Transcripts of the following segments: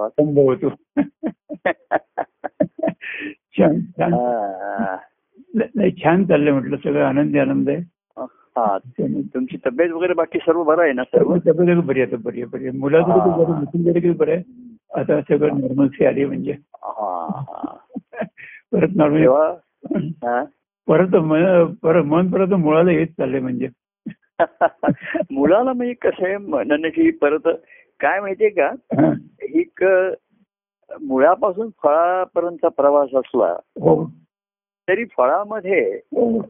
विश्वास संभवतो छान. नाही छान चाललंय म्हटलं सगळं आनंदी आनंद आहे. हा तुमची तब्येत वगैरे बाकी सर्व बरं आहे ना सर्व? तब्येत बरी आहे बरी आहे बरी आहे. मुलाचं बरं आहे? आता सगळं नॉर्मलसी आली म्हणजे. परत नॉर्मल हा? परत मन परत मन परत मुळाला येत चाललंय म्हणजे. मुलाला म्हणजे कसं आहे म्हणण्याची परत काय माहितीये का. एक मुळापासून फळापर्यंतचा प्रवास असला हो तरी फळामध्ये हो.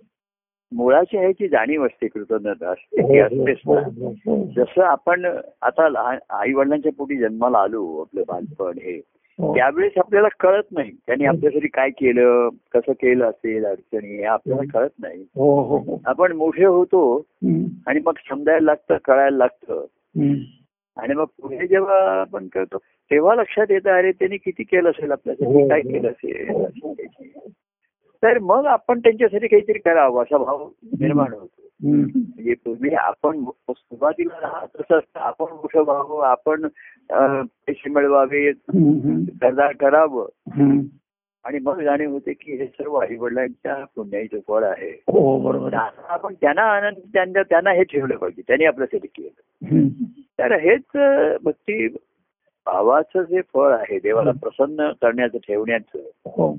मुळाची ह्याची जाणीव असते कृतज्ञता असते ती असतेच हो, ना हो, हो. जसं आपण आता लहान आई वडिलांच्या पोटी जन्माला आलो आपलं बालपण हे हो. त्यावेळेस आपल्याला कळत नाही त्यांनी आपल्यासाठी काय केलं कसं केलं असेल अडचणी हे आपल्याला कळत नाही हो हो हो आपण मोठे होतो. आणि मग समजायला लागतं कळायला लागतं. आणि मग पुढे जेव्हा आपण करतो तेव्हा लक्षात येतं अरे त्यांनी किती केलं असेल आपल्यासाठी काय केलं असेल तर मग आपण त्यांच्यासाठी काहीतरी करावं असा भाव निर्माण होतो. म्हणजे पूर्वी आपण सुरुवातीला तसं असतं आपण मोठं व्हावं आपण पैसे. करदार करावं. आणि मग जाणीव होते की हे सर्व आई वडिलांच्या पुण्याचं फळ आहे. हो बरोबर. आहे. आता आपण त्यांना आनंद त्यांना त्यांना हे ठेवलं पाहिजे. त्यांनी आपल्यासाठी केलं. तर हेच भक्ती भावाचं जे फळ आहे देवाला प्रसन्न करण्याचं ठेवण्याचं हो.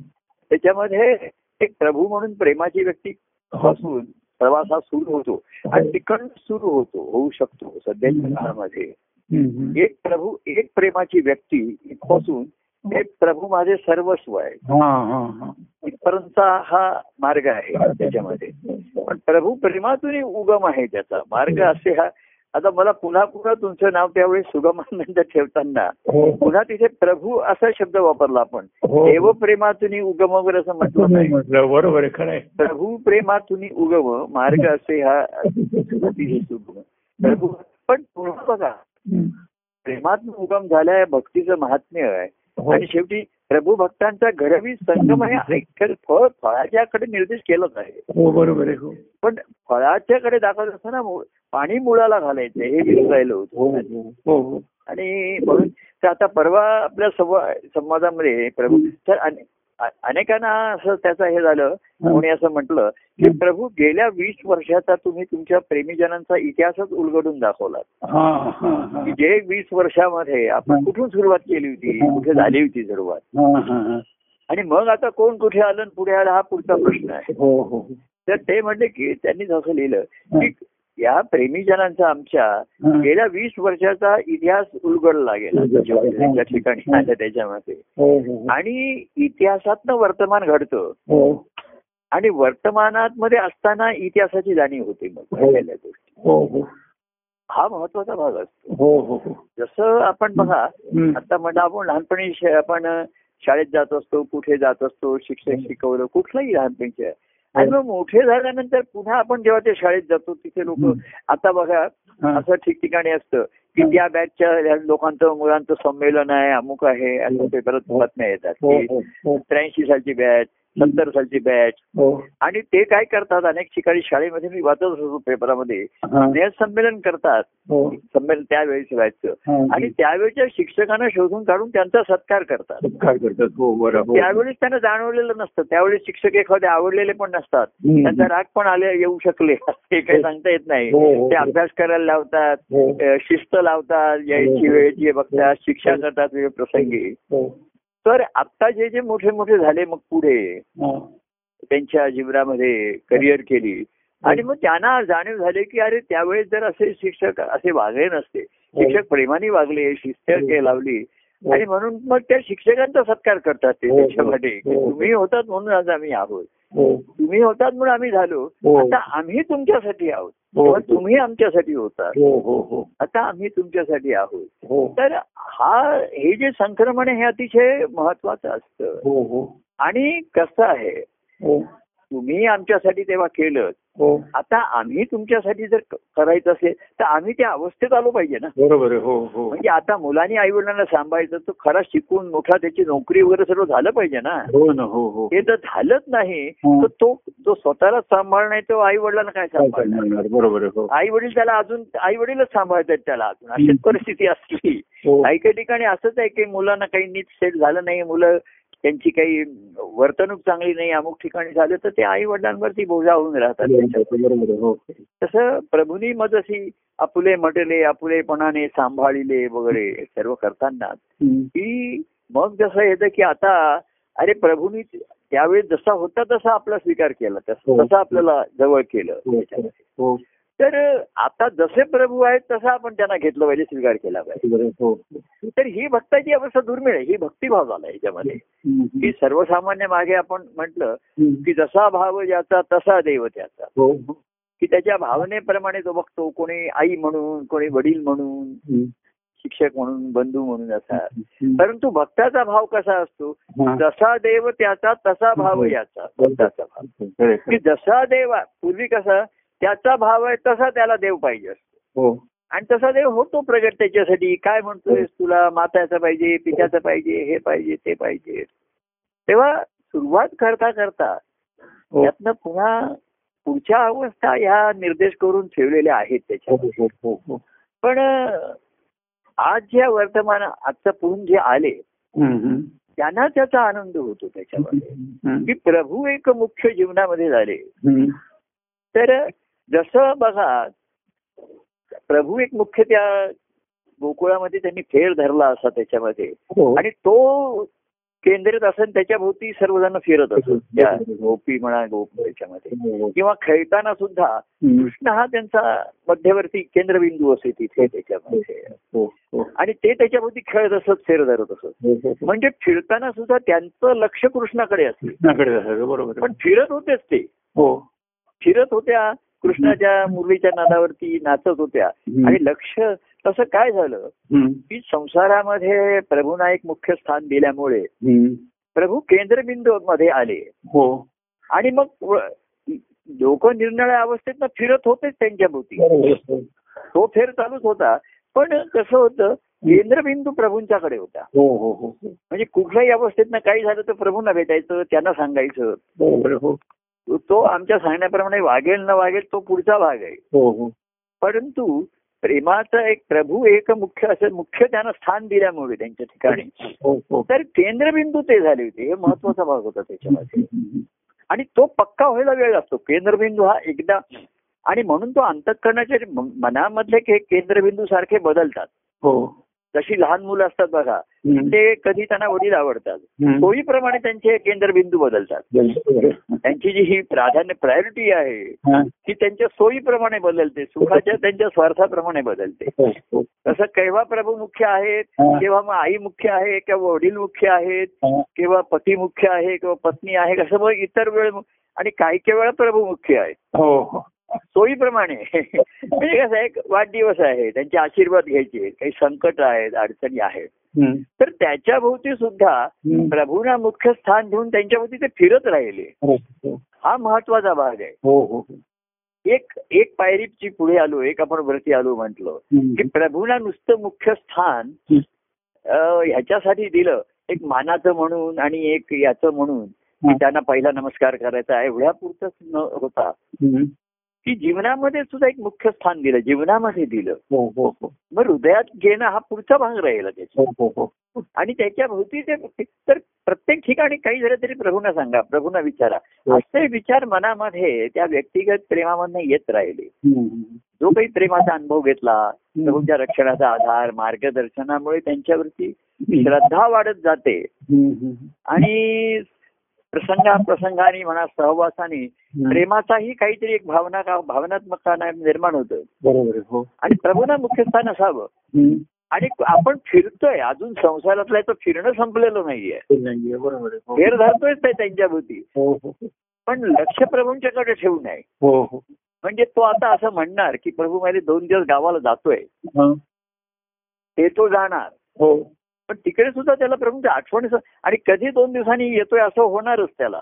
त्याच्यामध्ये एक प्रभू म्हणून प्रेमाची व्यक्ती पासून प्रवास हा सुरू होतो. आणि तिकडून सुरू होतो होऊ शकतो सध्याच्या काळामध्ये. एक प्रभू एक प्रेमाची व्यक्ती इथपासून हे प्रभू माझे सर्वस्व आहे. हा हा हा. इथपर्यंतचा हा मार्ग आहे त्याच्यामध्ये. पण प्रभू प्रेमातून उगम आहे त्याचा. मार्ग असे हा आता मला पुन्हा पुन्हा तुमचं नाव त्यावेळी सुगमानंद ठेवताना हो. पुन्हा तिथे प्रभू असा शब्द वापरला आपण. हो. देव प्रेमातून उगम वगैरे असं म्हटलं. बरोबर आहे प्रभू प्रेमातून उगम मार्ग असे हा सुगम. प्रभू पण पुन्हा बघा. प्रेमातून उगम झालाय भक्तीचं महात्म्य आहे. हो. आणि शेवटी प्रभू भक्तांचा घरवी संगम आहे ऐकत फळ फळाच्याकडे निर्देश केलाच आहे. हो बरोबर आहे हो. पण फळाच्याकडे दाखवत असताना पाणी मुळाला घालायचं हे विसरायला हो होतं. हो हो आणि म्हणून तर आता परवा आपल्या संवा- संवादामध्ये प्रभू तर अनेकांना असं त्याचं हे झालं कोणी असं म्हटलं की प्रभू गेल्या वीस वर्षाचा तुम्ही तुमच्या प्रेमीजनांचा इतिहासच उलगडून दाखवला की जे वीस वर्षामध्ये आपण कुठून सुरुवात केली होती कुठे झाली होती सुरुवात? आणि मग आता कोण कुठे आलं पुढे आलं हा पुढचा प्रश्न आहे. हो हो. तर ते म्हणले की त्यांनी असं लिहिलं की या प्रेमीजनांचा आमच्या हा. गेल्या वीस वर्षाचा इतिहास उलगडला गेला. ठिकाणी त्याच्यामध्ये. हो हो आणि इतिहासातनं वर्तमान घडतं. हो. आणि वर्तमानात मध्ये असताना इतिहासाची जाणीव होते मग घडलेल्या गोष्टी. हो हो. हा महत्त्वाचा भाग असतो. हो हो हो. जसं आपण बघा. आता म्हणजे आपण लहानपणी आपण शाळेत जात असतो कुठे जात असतो शिक्षक शिकवलं कुठलंही लहानपणीचे आणि मग मोठे झाल्यानंतर पुन्हा आपण जेव्हा ते शाळेत जातो तिथे लोक आता बघा हा. असं ठिकठिकाणी असतं की त्या बॅचच्या लोकांचं मुलांचं संमेलन आहे अमुक आहे असं पेपरात बातम्या येतात. हो हो. हो. त्र्याऐंशी सालची बॅच सत्तर सालची बॅच. हो. आणि ते काय करतात अनेक ठिकाणी शाळेमध्ये मी वाचत असतो पेपरामध्ये. संमेलन करतात. हो. संमेलन त्यावेळेस व्हायचं. आणि त्यावेळेच्या शिक्षकांना शोधून काढून त्यांचा सत्कार करतात. हो त्यावेळेस त्यांना जाणवलेलं नसतं. त्यावेळेस शिक्षक एखादे आवडलेले पण नसतात. त्यांचा राग पण आले येऊ शकले. ते काही सांगता येत नाही. ते अभ्यास करायला लावतात. शिस्त लावतात. यायची. वेळेची बघतात. शिक्षा करतात वेळ प्रसंगी. तर आता जे जे मोठे मोठे झाले मग पुढे हा. त्यांच्या जीवनामध्ये करिअर केली. आणि मग त्यांना जाणीव झाली की अरे त्यावेळेस जर असे शिक्षक असे वागले नसते. शिक्षक प्रेमाने वागले शिस्त के लावली. आणि म्हणून मग त्या शिक्षकांचा सत्कार करतात ते हो, हो. हो. तुम्ही होतात म्हणून आज आम्ही आहोत. हो. तुम्ही होतात म्हणून आम्ही झालो. हो. आता आम्ही तुमच्यासाठी आहोत. हो. तेव्हा तुम्ही आमच्यासाठी होतात. हो हो हो. आता आम्ही तुमच्यासाठी आहोत. हो. तर हा हे जे संक्रमण आहे हे अतिशय महत्वाचं असतं. हो हो. आणि कसं आहे? हो. तुम्ही आमच्यासाठी तेव्हा केलं हो आता आम्ही तुमच्यासाठी जर करायचं असेल तर आम्ही त्या अवस्थेत आलो पाहिजे ना. बरोबर हो हो. म्हणजे आता मुलांनी आई वडिलांना सांभाळायचं तो खरा शिकून मोठा त्याची नोकरी वगैरे सर्व झालं पाहिजे ना. हो ना हो हो. हे जर झालंच नाही. हं. तर तो तो स्वतःलाच सांभाळणार तो आई वडिलांना काय सांभाळणार? बरोबर हो. आई वडील त्याला अजून आई वडीलच सांभाळतात त्याला अजून. अशीच परिस्थिती असली. हो. काही काही ठिकाणी असंच आहे की मुलांना काही नीट सेट झालं नाही. मुलं त्यांची काही वर्तणूक चांगली नाही अमुक ठिकाणी झालं तर ते आई वडिलांवरती बोजा होऊन राहतात हो तसं प्रभूनी मग जशी आपुले म्हटले आपुलेपणाने सांभाळिले वगैरे सर्व करताना. की मग जसं येतं की आता अरे प्रभूनी त्यावेळेस जसा होता तसा आपला स्वीकार केला तसं हो. तसं आपल्याला जवळ केलं त्याच्यामध्ये. हो तर आता जसे प्रभू आहेत तसं आपण त्यांना घेतलं पाहिजे स्वीकार केला पाहिजे. हो. तर ही भक्ताची अवस्था दुर्मिळ आहे. ही भक्तिभाव झाला याच्यामध्ये. की सर्वसामान्य मागे आपण म्हटलं. की जसा भाव ज्याचा तसा देव त्याचा. हो की त्याच्या भावनेप्रमाणे तो बघतो. कोणी आई म्हणून कोणी वडील म्हणून. शिक्षक म्हणून बंधू म्हणून असा. परंतु भक्ताचा भाव कसा असतो? हा. जसा देव त्याचा तसा भाव याचा भक्ताचा भाव. की जसा देव पूर्वी कसा त्याचा भाव आहे तसा त्याला देव पाहिजे असतो. हो. आणि तसा देव होतो प्रगट त्याच्यासाठी. काय म्हणतोय तुला? माताचं पाहिजे पित्याचं पाहिजे हे पाहिजे ते पाहिजे. तेव्हा सुरुवात करता करता हो. त्यातनं पुन्हा पुढच्या अवस्था ह्या निर्देश करून ठेवलेल्या आहेत त्याच्या हो हो हो हो. पण आज ज्या वर्तमान आजचं पुढून जे आले. त्यांना त्याचा आनंद होतो त्याच्यामध्ये. की प्रभू एक मुख्य जीवनामध्ये झाले. तर जसं बघा प्रभू एक मुख्य त्या गोकुळामध्ये त्यांनी फेर धरला असा त्याच्यामध्ये. हो. आणि तो केंद्रित असेल त्याच्या भोवती सर्वजण फिरत असत. त्या गोपी म्हणा गोप त्याच्यामध्ये. हो, हो. किंवा खेळताना सुद्धा. कृष्ण हा त्यांचा मध्यवर्ती केंद्रबिंदू असे तिथे त्याच्यामध्ये. हो. हो. आणि ते त्याच्याभोवती खेळत असत फेर धरत असत. हो, हो, हो. म्हणजे फिरताना सुद्धा त्यांचं लक्ष कृष्णाकडे आहे. पण फिरत होतेच ते. हो. फिरत होत्या कृष्णाच्या मुरलीच्या नादावरती नाचत होत्या. आणि लक्ष तसं काय झालं. की संसारामध्ये प्रभूंना एक मुख्य स्थान दिल्यामुळे. प्रभू केंद्रबिंदू मध्ये आले हो आणि मग लोक निरनिळ्या अवस्थेत फिरत होतेच त्यांच्या भोवती. तो फेर चालूच होता पण कसं होतं केंद्रबिंदू प्रभूंच्याकडे होता हो हो हो. म्हणजे कुठल्याही अवस्थेतनं काही झालं तर प्रभूंना भेटायचं त्यांना सांगायचं तो आमच्या सांगण्याप्रमाणे वागेल न वागेल तो पुढचा भाग आहे. हो हो. परंतु प्रेमाचं एक प्रभू एक मुख्य असं मुख्य त्यांना स्थान दिल्यामुळे त्यांच्या ठिकाणी. हो तर केंद्रबिंदू ते झाले होते. हे महत्त्वाचा भाग होता त्याच्यामध्ये. आणि तो पक्का व्हायला वेळ लागतो. केंद्रबिंदू हा एकदा आणि म्हणून तो अंतःकरणाच्या मनामधले के- केंद्रबिंदू सारखे बदलतात. हो. जशी लहान मुलं असतात बघा. ते कधी त्यांना वडील आवडतात. सोयीप्रमाणे त्यांचे केंद्रबिंदू बदलतात. त्यांची जी ही प्राधान्य प्रायोरिटी आहे. ती त्यांच्या सोयीप्रमाणे बदलते सुखाच्या त्यांच्या स्वार्थाप्रमाणे बदलते. तसं केव्हा प्रभू मुख्य आहेत. केव्हा मग आई मुख्य आहे किंवा वडील मुख्य आहेत. किंवा पती मुख्य आहे किंवा पत्नी आहे असं मग इतर वेळ आणि काही काही वेळा प्रभू मुख्य आहे हो हो सोयीप्रमाणे म्हणजे कसं आहे एक वाढदिवस आहे त्यांचे आशीर्वाद घ्यायचे काही संकट आहेत अडचणी आहेत. तर त्याच्या भोवती सुद्धा. प्रभूंना मुख्य स्थान देऊन त्यांच्या भोवती ते फिरत राहिले हो, हो. हा महत्त्वाचा भाग आहे हो. एक एक पायरीची पुढे आलो एक आपण वरती आलो म्हटलं. की प्रभूंना नुसतं मुख्य स्थान ह्याच्यासाठी दिलं एक मानाचं म्हणून आणि एक याचं म्हणून. त्यांना पहिला नमस्कार करायचा एवढ्या पुरतच न होता. की जीवनामध्ये सुद्धा एक मुख्य स्थान दिलं जीवनामध्ये दिलं हो हो हो मग हृदयात घेणं हा पुढचा भाग राहिला त्याचा आणि त्याच्या भोवती ते तर प्रत्येक ठिकाणी काही झालं तरी प्रभूंना सांगा प्रभूंना विचारा. असे विचार मनामध्ये त्या व्यक्तिगत प्रेमामधनं येत राहिले. जो काही प्रेमाचा अनुभव घेतला. प्रभूंच्या रक्षणाचा आधार मार्गदर्शनामुळे त्यांच्यावरती श्रद्धा वाढत जाते. आणि प्रसंगा प्रसंगाने म्हणा सहवासाने. प्रेमाचाही काहीतरी एक भावना भावनात्मक निर्माण होतं बरोबर आहे. हो आणि प्रभूंना मुख्य स्थान असावं. आणि आपण फिरतोय अजून संसारातलं याचं फिरणं संपलेलं नाहीये आहे. हो. फेर धरतोय ते त्यांच्या भोवती हो. पण लक्ष प्रभूंच्याकडे ठेवू नये हो हो म्हणजे तो आता असं म्हणणार की प्रभू माझे दोन दिवस गावाला जातोय हा. ते तो जाणार हो पण तिकडे सुद्धा त्याला प्रभूंची आठवण आणि कधी दोन दिवसांनी येतोय असं होणारच त्याला.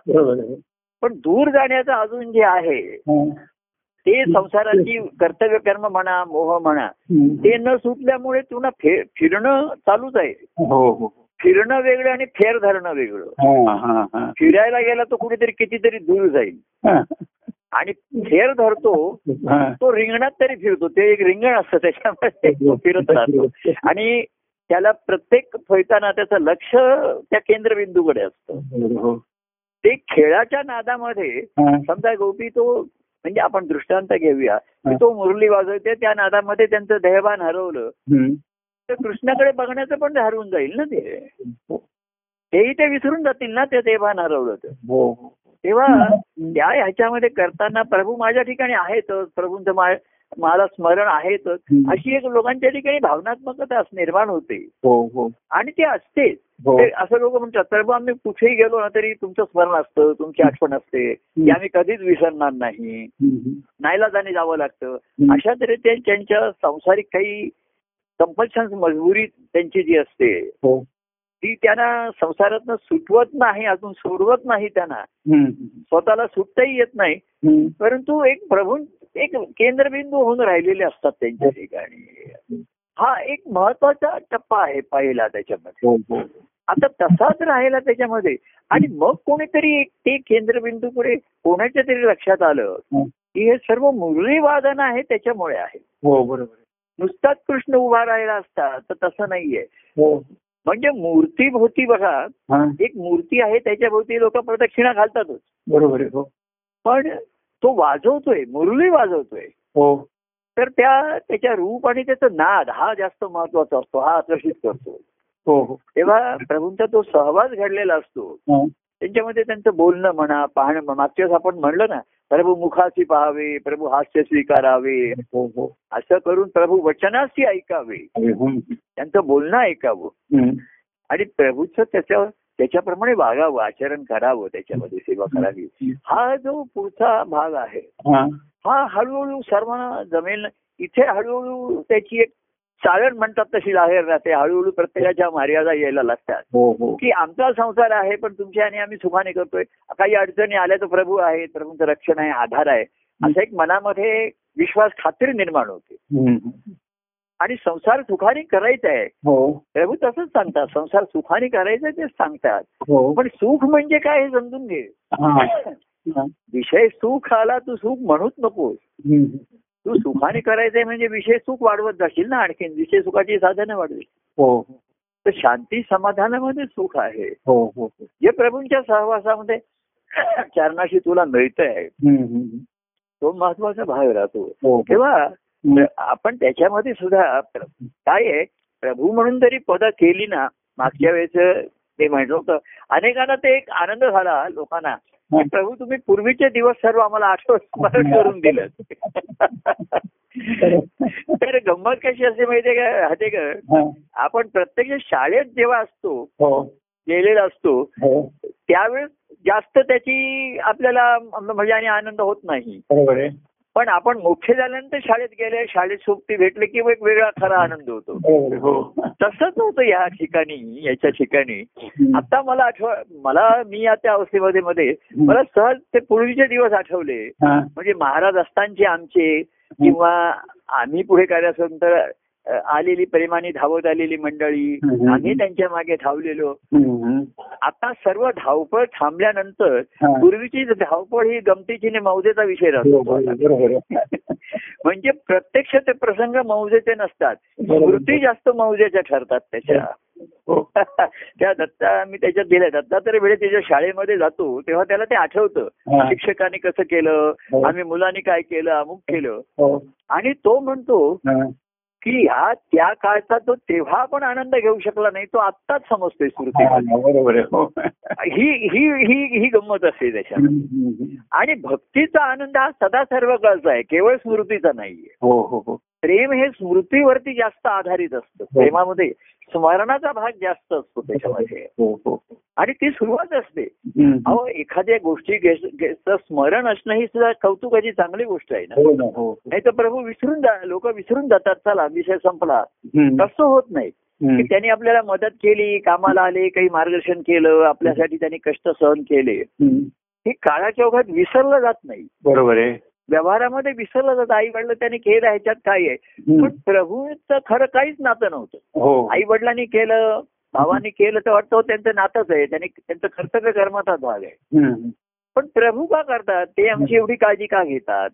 पण दूर जाण्याचं अजून जे आहे हा. ते संसाराची कर्तव्य कर्म म्हणा मोह म्हणा. ते न सुटल्यामुळे तुला फिरणं चालूच आहे. हो हो फिरणं वेगळं आणि फेर धरणं वेगळं. हा हा हा. फिरायला गेला तो कुठेतरी कितीतरी दूर जाईल. हा. आणि फेर धरतो हा. तो रिंगणात तरी फिरतो. ते एक रिंगण असतं त्याच्यामध्ये. तो फिरत राहतो. आणि त्याला प्रत्येक फिरताना त्याचं लक्ष त्या केंद्रबिंदूकडे असतं. हो. ते खेळाच्या नादामध्ये हा. समजा गोपी तो म्हणजे आपण दृष्टांत घेऊया की तो मुरली वाजवते त्या नादामध्ये त्यांचं देहभान हरवलं. तर कृष्णाकडे बघण्याचं पण हरवून जाईल ना ते. तेही ते विसरून जातील ना ते देहभान हरवलं तर. हो. तेव्हा त्या ह्याच्यामध्ये करताना प्रभू माझ्या ठिकाणी आहेतच प्रभूंचं मा- मला स्मरण हम्म. अशी एक लोकांच्या ठिकाणी भावनात्मकता निर्माण होते. हो हो. आणि ते असतेच हो. असं लोक म्हणतात प्रभू आम्ही कुठेही गेलो ना तरी तुमचं स्मरण असतं तुमची आठवण असते. की आम्ही कधीच विसरणार नाही. हम्म. नाईलाजाने जावं लागतं. अशा तऱ्हे त्यांच्या संसारिक काही कंपल्शन मजबुरी त्यांची जी असते. ती त्यांना संसारातनं सुटवत नाही अजून सोडवत नाही त्यांना. स्वतःला सुटताही येत नाही. परंतु एक प्रभू एक केंद्रबिंदू होऊन राहिलेले असतात त्यांच्या ठिकाणी हा एक महत्त्वाचा टप्पा आहे पहिला त्याच्यामध्ये. हो हो. आता तसाच राहिला त्याच्यामध्ये. आणि मग कोणीतरी एक ते केंद्रबिंदू पुढे कोणाच्या तरी लक्षात आलं. की हे सर्व मुरली वादन आहे त्याच्यामुळे आहे. हो बरोबर नुसताच कृष्ण उभा राहिला असता तर तसं नाहीये. म्हणजे मूर्तीभोवती बघा हा. एक मूर्ती आहे त्याच्या भोवती लोक प्रदक्षिणा घालतातच. बरोबर आहे हो. पण तो वाजवतोय मुरली वाजवतोय. हो. तर त्या त्याच्या रूप आणि त्याचा नाद हा जास्त महत्त्वाचा असतो हा आकर्षित करतो. हो हो. तेव्हा प्रभूंचा तो सहवास घडलेला असतो. त्यांच्यामध्ये त्यांचं बोलणं म्हणा पाहणं मागच्या आपण म्हणलं ना प्रभू मुखाशी पाहावे प्रभू हास्य स्वीकारावे हो हो असं करून प्रभू वचनाशी ऐकावे हम्म. त्यांचं बोलणं ऐकावं. आणि प्रभूचं त्याच्या त्याच्याप्रमाणे वागावं आचरण करावं त्याच्यामध्ये सेवा करावी हा जो पुढचा भाग आहे हा. हा हळूहळू सर्वांना जमेल इथे हळूहळू त्याची एक चाळण म्हणतात तशी बाहेर राहते हळूहळू प्रत्येकाच्या मर्यादा यायला लागतात. हो हो. की आमचा संसार आहे पण तुमच्या आणि आम्ही सुखाने करतोय. काही अडचणी आल्या तर प्रभू आहे प्रभूंचं रक्षण आहे आधार आहे. असं एक मनामध्ये विश्वास खात्री निर्माण होते. आणि संसार सुखाने करायचा आहे. हो. प्रभू तसंच सांगतात संसार सुखाने करायचा तेच सांगतात. पण सुख म्हणजे काय हे समजून घे. विषय सुख आला तू सुख म्हणूच नकोस. तू सुखाने करायचंय म्हणजे विषय सुख वाढवत जाशील ना आणखीन विषय सुखाची साधनं वाढवी हो तर शांती समाधानामध्ये सुख आहे हो हो हो. जे प्रभूंच्या सहवासामध्ये चरणाशी तुला मिळतंय हम्म. हम्म. तो महत्त्वाचा भाग राहतो हो हो. तेव्हा. आपण त्याच्यामध्ये सुद्धा काय आहे प्रभू म्हणून जरी पद केली ना मागच्या वेळेस ते म्हटलं होतं अनेकांना ते एक आनंद झाला लोकांना प्रभू तुम्ही पूर्वीचे दिवस सर्व आम्हाला आठवण स्मरण करून दिलं. तर गंमत कशी असते माहितीये का? हातेकर हा. आपण प्रत्यक्ष शाळेत जेव्हा असतो हो. गेलेला असतो हो. त्यावेळेस जास्त त्याची आपल्याला म्हणजे आणि आनंद होत नाही. बरोबर आहे. पण आपण मोठे झाल्यानंतर शाळेत गेले शाळेत सोबती भेटले की एक वेगळा खरा आनंद होतो आहे. हो तसंच होतं या ठिकाणी याच्या ठिकाणी. आता मला आठव मला मी या त्या अवस्थेमध्ये मध्ये मला सहज ते पूर्वीचे दिवस आठवले हा. म्हणजे महाराज असतांचे आमचे किंवा आम्ही पुढे कार्यानंतर आलेली प्रेमाने धावत आलेली मंडळी. आम्ही त्यांच्या मागे धावलेलो. आता सर्व धावपळ थांबल्यानंतर. पूर्वीची धावपळ ही गमतीची आणि मौजेचा विषय राहतो. म्हणजे प्रत्यक्ष ते प्रसंग मौजेचे नसतात. स्मृती जास्त मौजेच्या ठरतात त्याच्या हो. त्या दत्ता मी त्याच्यात दिल्या दत्तात्रय वेळेत त्याच्या शाळेमध्ये जातो तेव्हा त्याला ते आठवतं. शिक्षकाने कसं केलं हो. आम्ही मुलांनी काय केलं अमुक केलं हो. आणि तो म्हणतो. की ह्या त्या काळचा तो तेव्हा आपण आनंद घेऊ शकला नाही तो आत्ताच समजतोय हा, आहे. हो. ही ही ही ही गंमत असते त्याच्यात. आणि भक्तीचा आनंद हा सदा सर्व काळचा आहे केवळ स्मृतीचा नाहीये. हो हो हो. प्रेम हे स्मृतीवरती जास्त आधारित असतं. प्रेमामध्ये स्मरणाचा भाग जास्त असतो त्याच्यामध्ये. हो हो. आणि ती सुरुवात असते. अहो एखाद्या गोष्टी स्मरण असणं ही सुद्धा कौतुकाची चांगली गोष्ट आहे ना. हो ना नाही तर प्रभू विसरून जा लोक विसरून जातात चला विषय संपला. तसं होत नाही. की त्यांनी आपल्याला मदत केली कामाला आले काही मार्गदर्शन केलं आपल्यासाठी त्यांनी कष्ट सहन केले. हे काळाच्या ओघात विसरलं जात नाही. बरोबर आहे. व्यवहारामध्ये विसरलं जातं. आई वडिला त्याने केलं ह्याच्यात काय आहे. पण प्रभूचं खरं काहीच नातं नव्हतं. हो. आई वडिलांनी केलं भावानी केलं तर वाटतं त्यांचं नातंच आहे. त्यांनी त्यांचं कर्तव्य कर्माचाच भाग आहे. पण प्रभू का करतात? ते आमची एवढी काळजी का घेतात.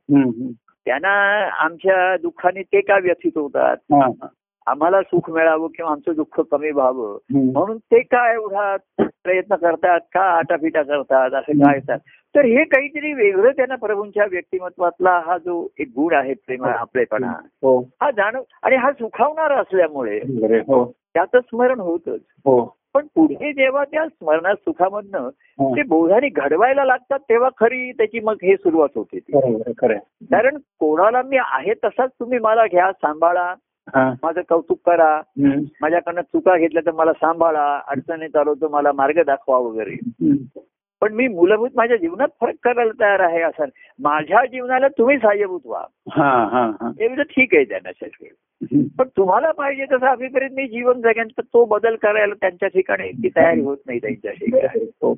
त्यांना आमच्या दुःखाने ते का व्यथित होतात? हा, हा. आम्हाला सुख मिळावं किंवा आमचं दुःख कमी व्हावं. म्हणून ते काय एवढा प्रयत्न करतात? का आटापिटा करतात? असं काय तर हे काहीतरी वेगळं त्यांना प्रभूंच्या व्यक्तिमत्वातला हा जो एक गुण आहे प्रेम आपलेपणा हो हा जाणव आणि हा सुखावणारा असल्यामुळे. हो त्याचं स्मरण होतच हो पण पुढे जेव्हा त्या स्मरणात सुखामधनं हा. ते बोधाने घडवायला लागतात तेव्हा खरी त्याची मग हे सुरुवात होते. कारण कोणाला मी आहे तसाच तुम्ही मला घ्या सांभाळा हा. माझं कौतुक करा. माझ्याकडनं चुका घेतल्या तर मला सांभाळा अडचणीत आलो तर मला मार्ग दाखवा वगैरे. पण मी मूलभूत माझ्या जीवनात फरक करायला तयार आहे असं माझ्या जीवनाला तुम्ही सहाय्यभूत व्हा. हा हा हा. एवढं ठीक आहे त्यांना. पण तुम्हाला पाहिजे तसं अभिप्रेत मी जीवन जगेन तर तो बदल करायला त्यांच्या ठिकाणी ती तयारी होत नाही त्यांच्या ठिकाणी. हो.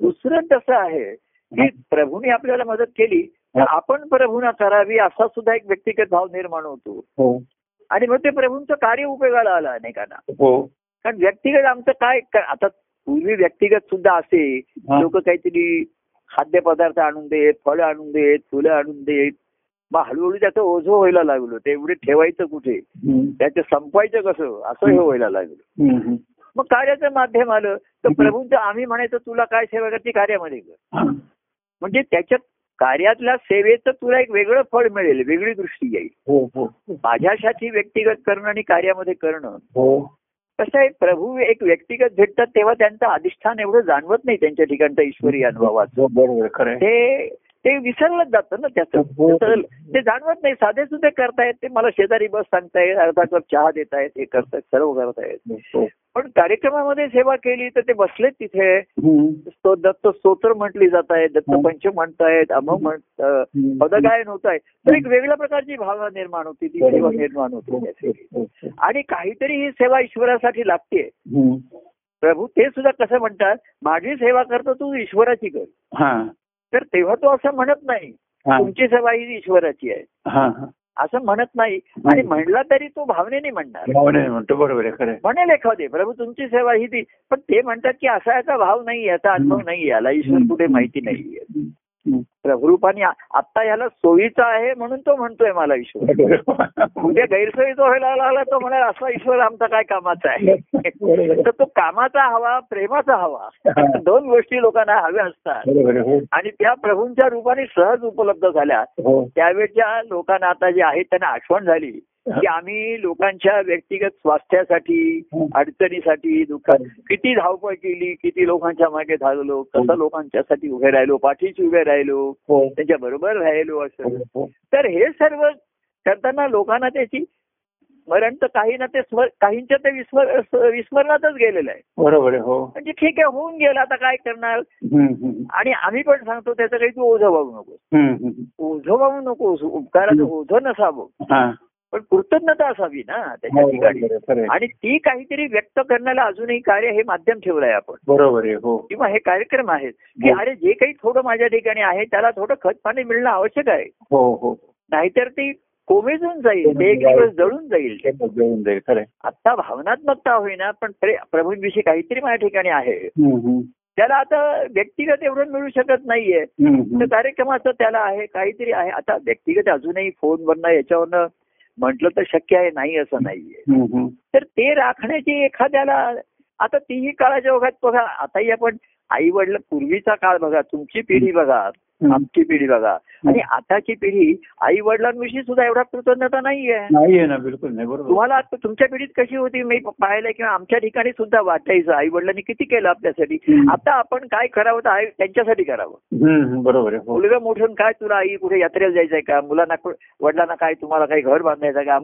दुसरं तसं आहे की प्रभूने आपल्याला मदत केली तर आपण प्रभूना करावी असा सुद्धा एक व्यक्तिगत भाव निर्माण होतो. हो. आणि मग ते प्रभूंचं कार्य उपयोगाला आलं अनेकांना. हो. कारण व्यक्तिगत आमचं काय आता पूर्वी व्यक्तिगत सुद्धा असे. लोक काहीतरी खाद्यपदार्थ आणून देत फळं आणून देत फुलं आणून देत. मग हळूहळू त्याचं ओझं व्हायला लागलो. ते एवढे ठेवायचं कुठे. त्याचं संपवायचं कसं? असं हे व्हायला लागलं. मग कार्याचं माध्यम आलं. तर प्रभूंचं आम्ही म्हणायचं तुला काय सेवा करते कार्यामध्ये कर. म्हणजे त्याच्या कार्यातल्या सेवेचं तुला एक वेगळं फळ मिळेल वेगळी दृष्टी येईल. हो हो. माझ्यासाठी व्यक्तिगत करणं आणि कार्यामध्ये करणं हो. कसं आहे प्रभू एक व्यक्तिगत भेटतात तेव्हा त्यांचं अधिष्ठान एवढं जाणवत नाही त्यांच्या ठिकाणचं ईश्वरी अनुभवाचं बरोबर खरं. ते ते विसरलंच जातं ना त्याचं. हो. तर ते जाणवत नाही. साधे सुद्धा करतायत ते मला शेजारी बस सांगतायत अर्धा कप चहा देतायत हे करतायत सर्व करतायत हो. पण कार्यक्रमामध्ये सेवा केली तर ते बसलेत तिथे. दत्त स्तोत्र म्हटली जात आहे दत्त हो. पंच म्हणतायत अमो म्हणत. पदगायन होत आहे. तर एक वेगळ्या प्रकारची भावना निर्माण होती. ती. सेवा निर्माण हो, होती. हो, हो. आणि काहीतरी ही सेवा ईश्वरासाठी लागते. प्रभू ते सुद्धा कसं म्हणतात? माझी सेवा करतो तू ईश्वराची कर. हा. तर तेव्हा तो असं म्हणत नाही तुमची सेवा ही ईश्वराची आहे. असं म्हणत नाही. आणि म्हणला तरी तो भावनेने म्हणणार. भावने म्हणतो. बरोबर आहे. म्हणेल एखादे प्रभू तुमची सेवा ही ती. पण ते म्हणतात की असा याचा भाव नाही याचा अनुभव नाही याला ईश्वर कुठे माहिती. हम्म. प्रभुरूपाने आता याला सोयीचा आहे म्हणून तो म्हणतोय मला ईश्वर. उद्या गैरसोयी तो व्हायला लागला तो म्हणाल असा ईश्वर आमचा काय कामाचा आहे? तर तो कामाचा हवा प्रेमाचा हवा. दोन गोष्टी लोकांना हव्या असतात. हो. आणि त्या प्रभूंच्या रूपाने सहज उपलब्ध झाल्या. हो. त्यावेळच्या लोकांना आता जे आहेत त्यांना आठवण झाली. की आम्ही लोकांच्या व्यक्तिगत स्वास्थ्यासाठी अडचणीसाठी दुःखात किती धावपळ केली किती लोकांच्या मागे धावलो कसं लोकांच्यासाठी उभे राहिलो पाठीशी उभे राहिलो हो. त्यांच्या बरोबर राहिलो असं. हो, हो. तर हे सर्व करताना लोकांना त्याची स्मरण तर काही ना ते स्मर काहींच्या ते विस्मर विस्मरणातच गेलेलं आहे. बरोबर हो. म्हणजे ठीक आहे होऊन गेलं आता काय करणार. आणि आम्ही पण सांगतो त्याचं काही तू ओझं वाहू नको. ओझं वाहू नको उपकाराचं ओझं नसावं. पण कृतज्ञता असावी ना त्याच्या हो, ठिकाणी. आणि ती काहीतरी व्यक्त करण्याला अजूनही कार्य हे माध्यम ठेवलंय आपण बरोबर आहे हो किंवा हे कार्यक्रम आहेत की हो. अरे जे काही थोडं माझ्या ठिकाणी आहे त्याला थोडं खत पाणी मिळणं आवश्यक आहे हो हो नाहीतर ती कोमेजून जाईल ते एक दिवस जळून जाईल ते जेवून जाईल. आता भावनात्मकता होईना पण प्रे- प्रभूंविषयी काहीतरी माझ्या ठिकाणी आहे. त्याला आता व्यक्तिगत एवढं मिळू शकत नाहीये. तर कार्यक्रमाचं त्याला आहे काहीतरी आहे आता व्यक्तिगत अजूनही फोनवरनं याच्यावरनं म्हटलं तर शक्य आहे नाही असं नाहीये. तर ते राखण्याची एखाद्याला आता तीही काळाच्या ओघात बघा आताही आपण आई वडील पूर्वीचा काळ बघा तुमची पिढी बघा. आमची पिढी बघा. आणि आताची पिढी आई वडिलांविषयी सुद्धा एवढा कृतज्ञता नाहीये नाहीये ना बिलकुल नाही बरोबर. तुम्हाला आता तुमच्या पिढीत कशी होती मी पाहिलं किंवा आमच्या ठिकाणी सुद्धा वाटायचं आई वडिलांनी किती केलं आपल्यासाठी. आता आपण काय करावं तर आई त्यांच्यासाठी करावं. बरोबर हो. मुलगा मोठून काय तुला आई कुठे यात्रेला जायचंय का? मुलांना वडिलांना काय तुम्हाला काही घर बांधायचं का?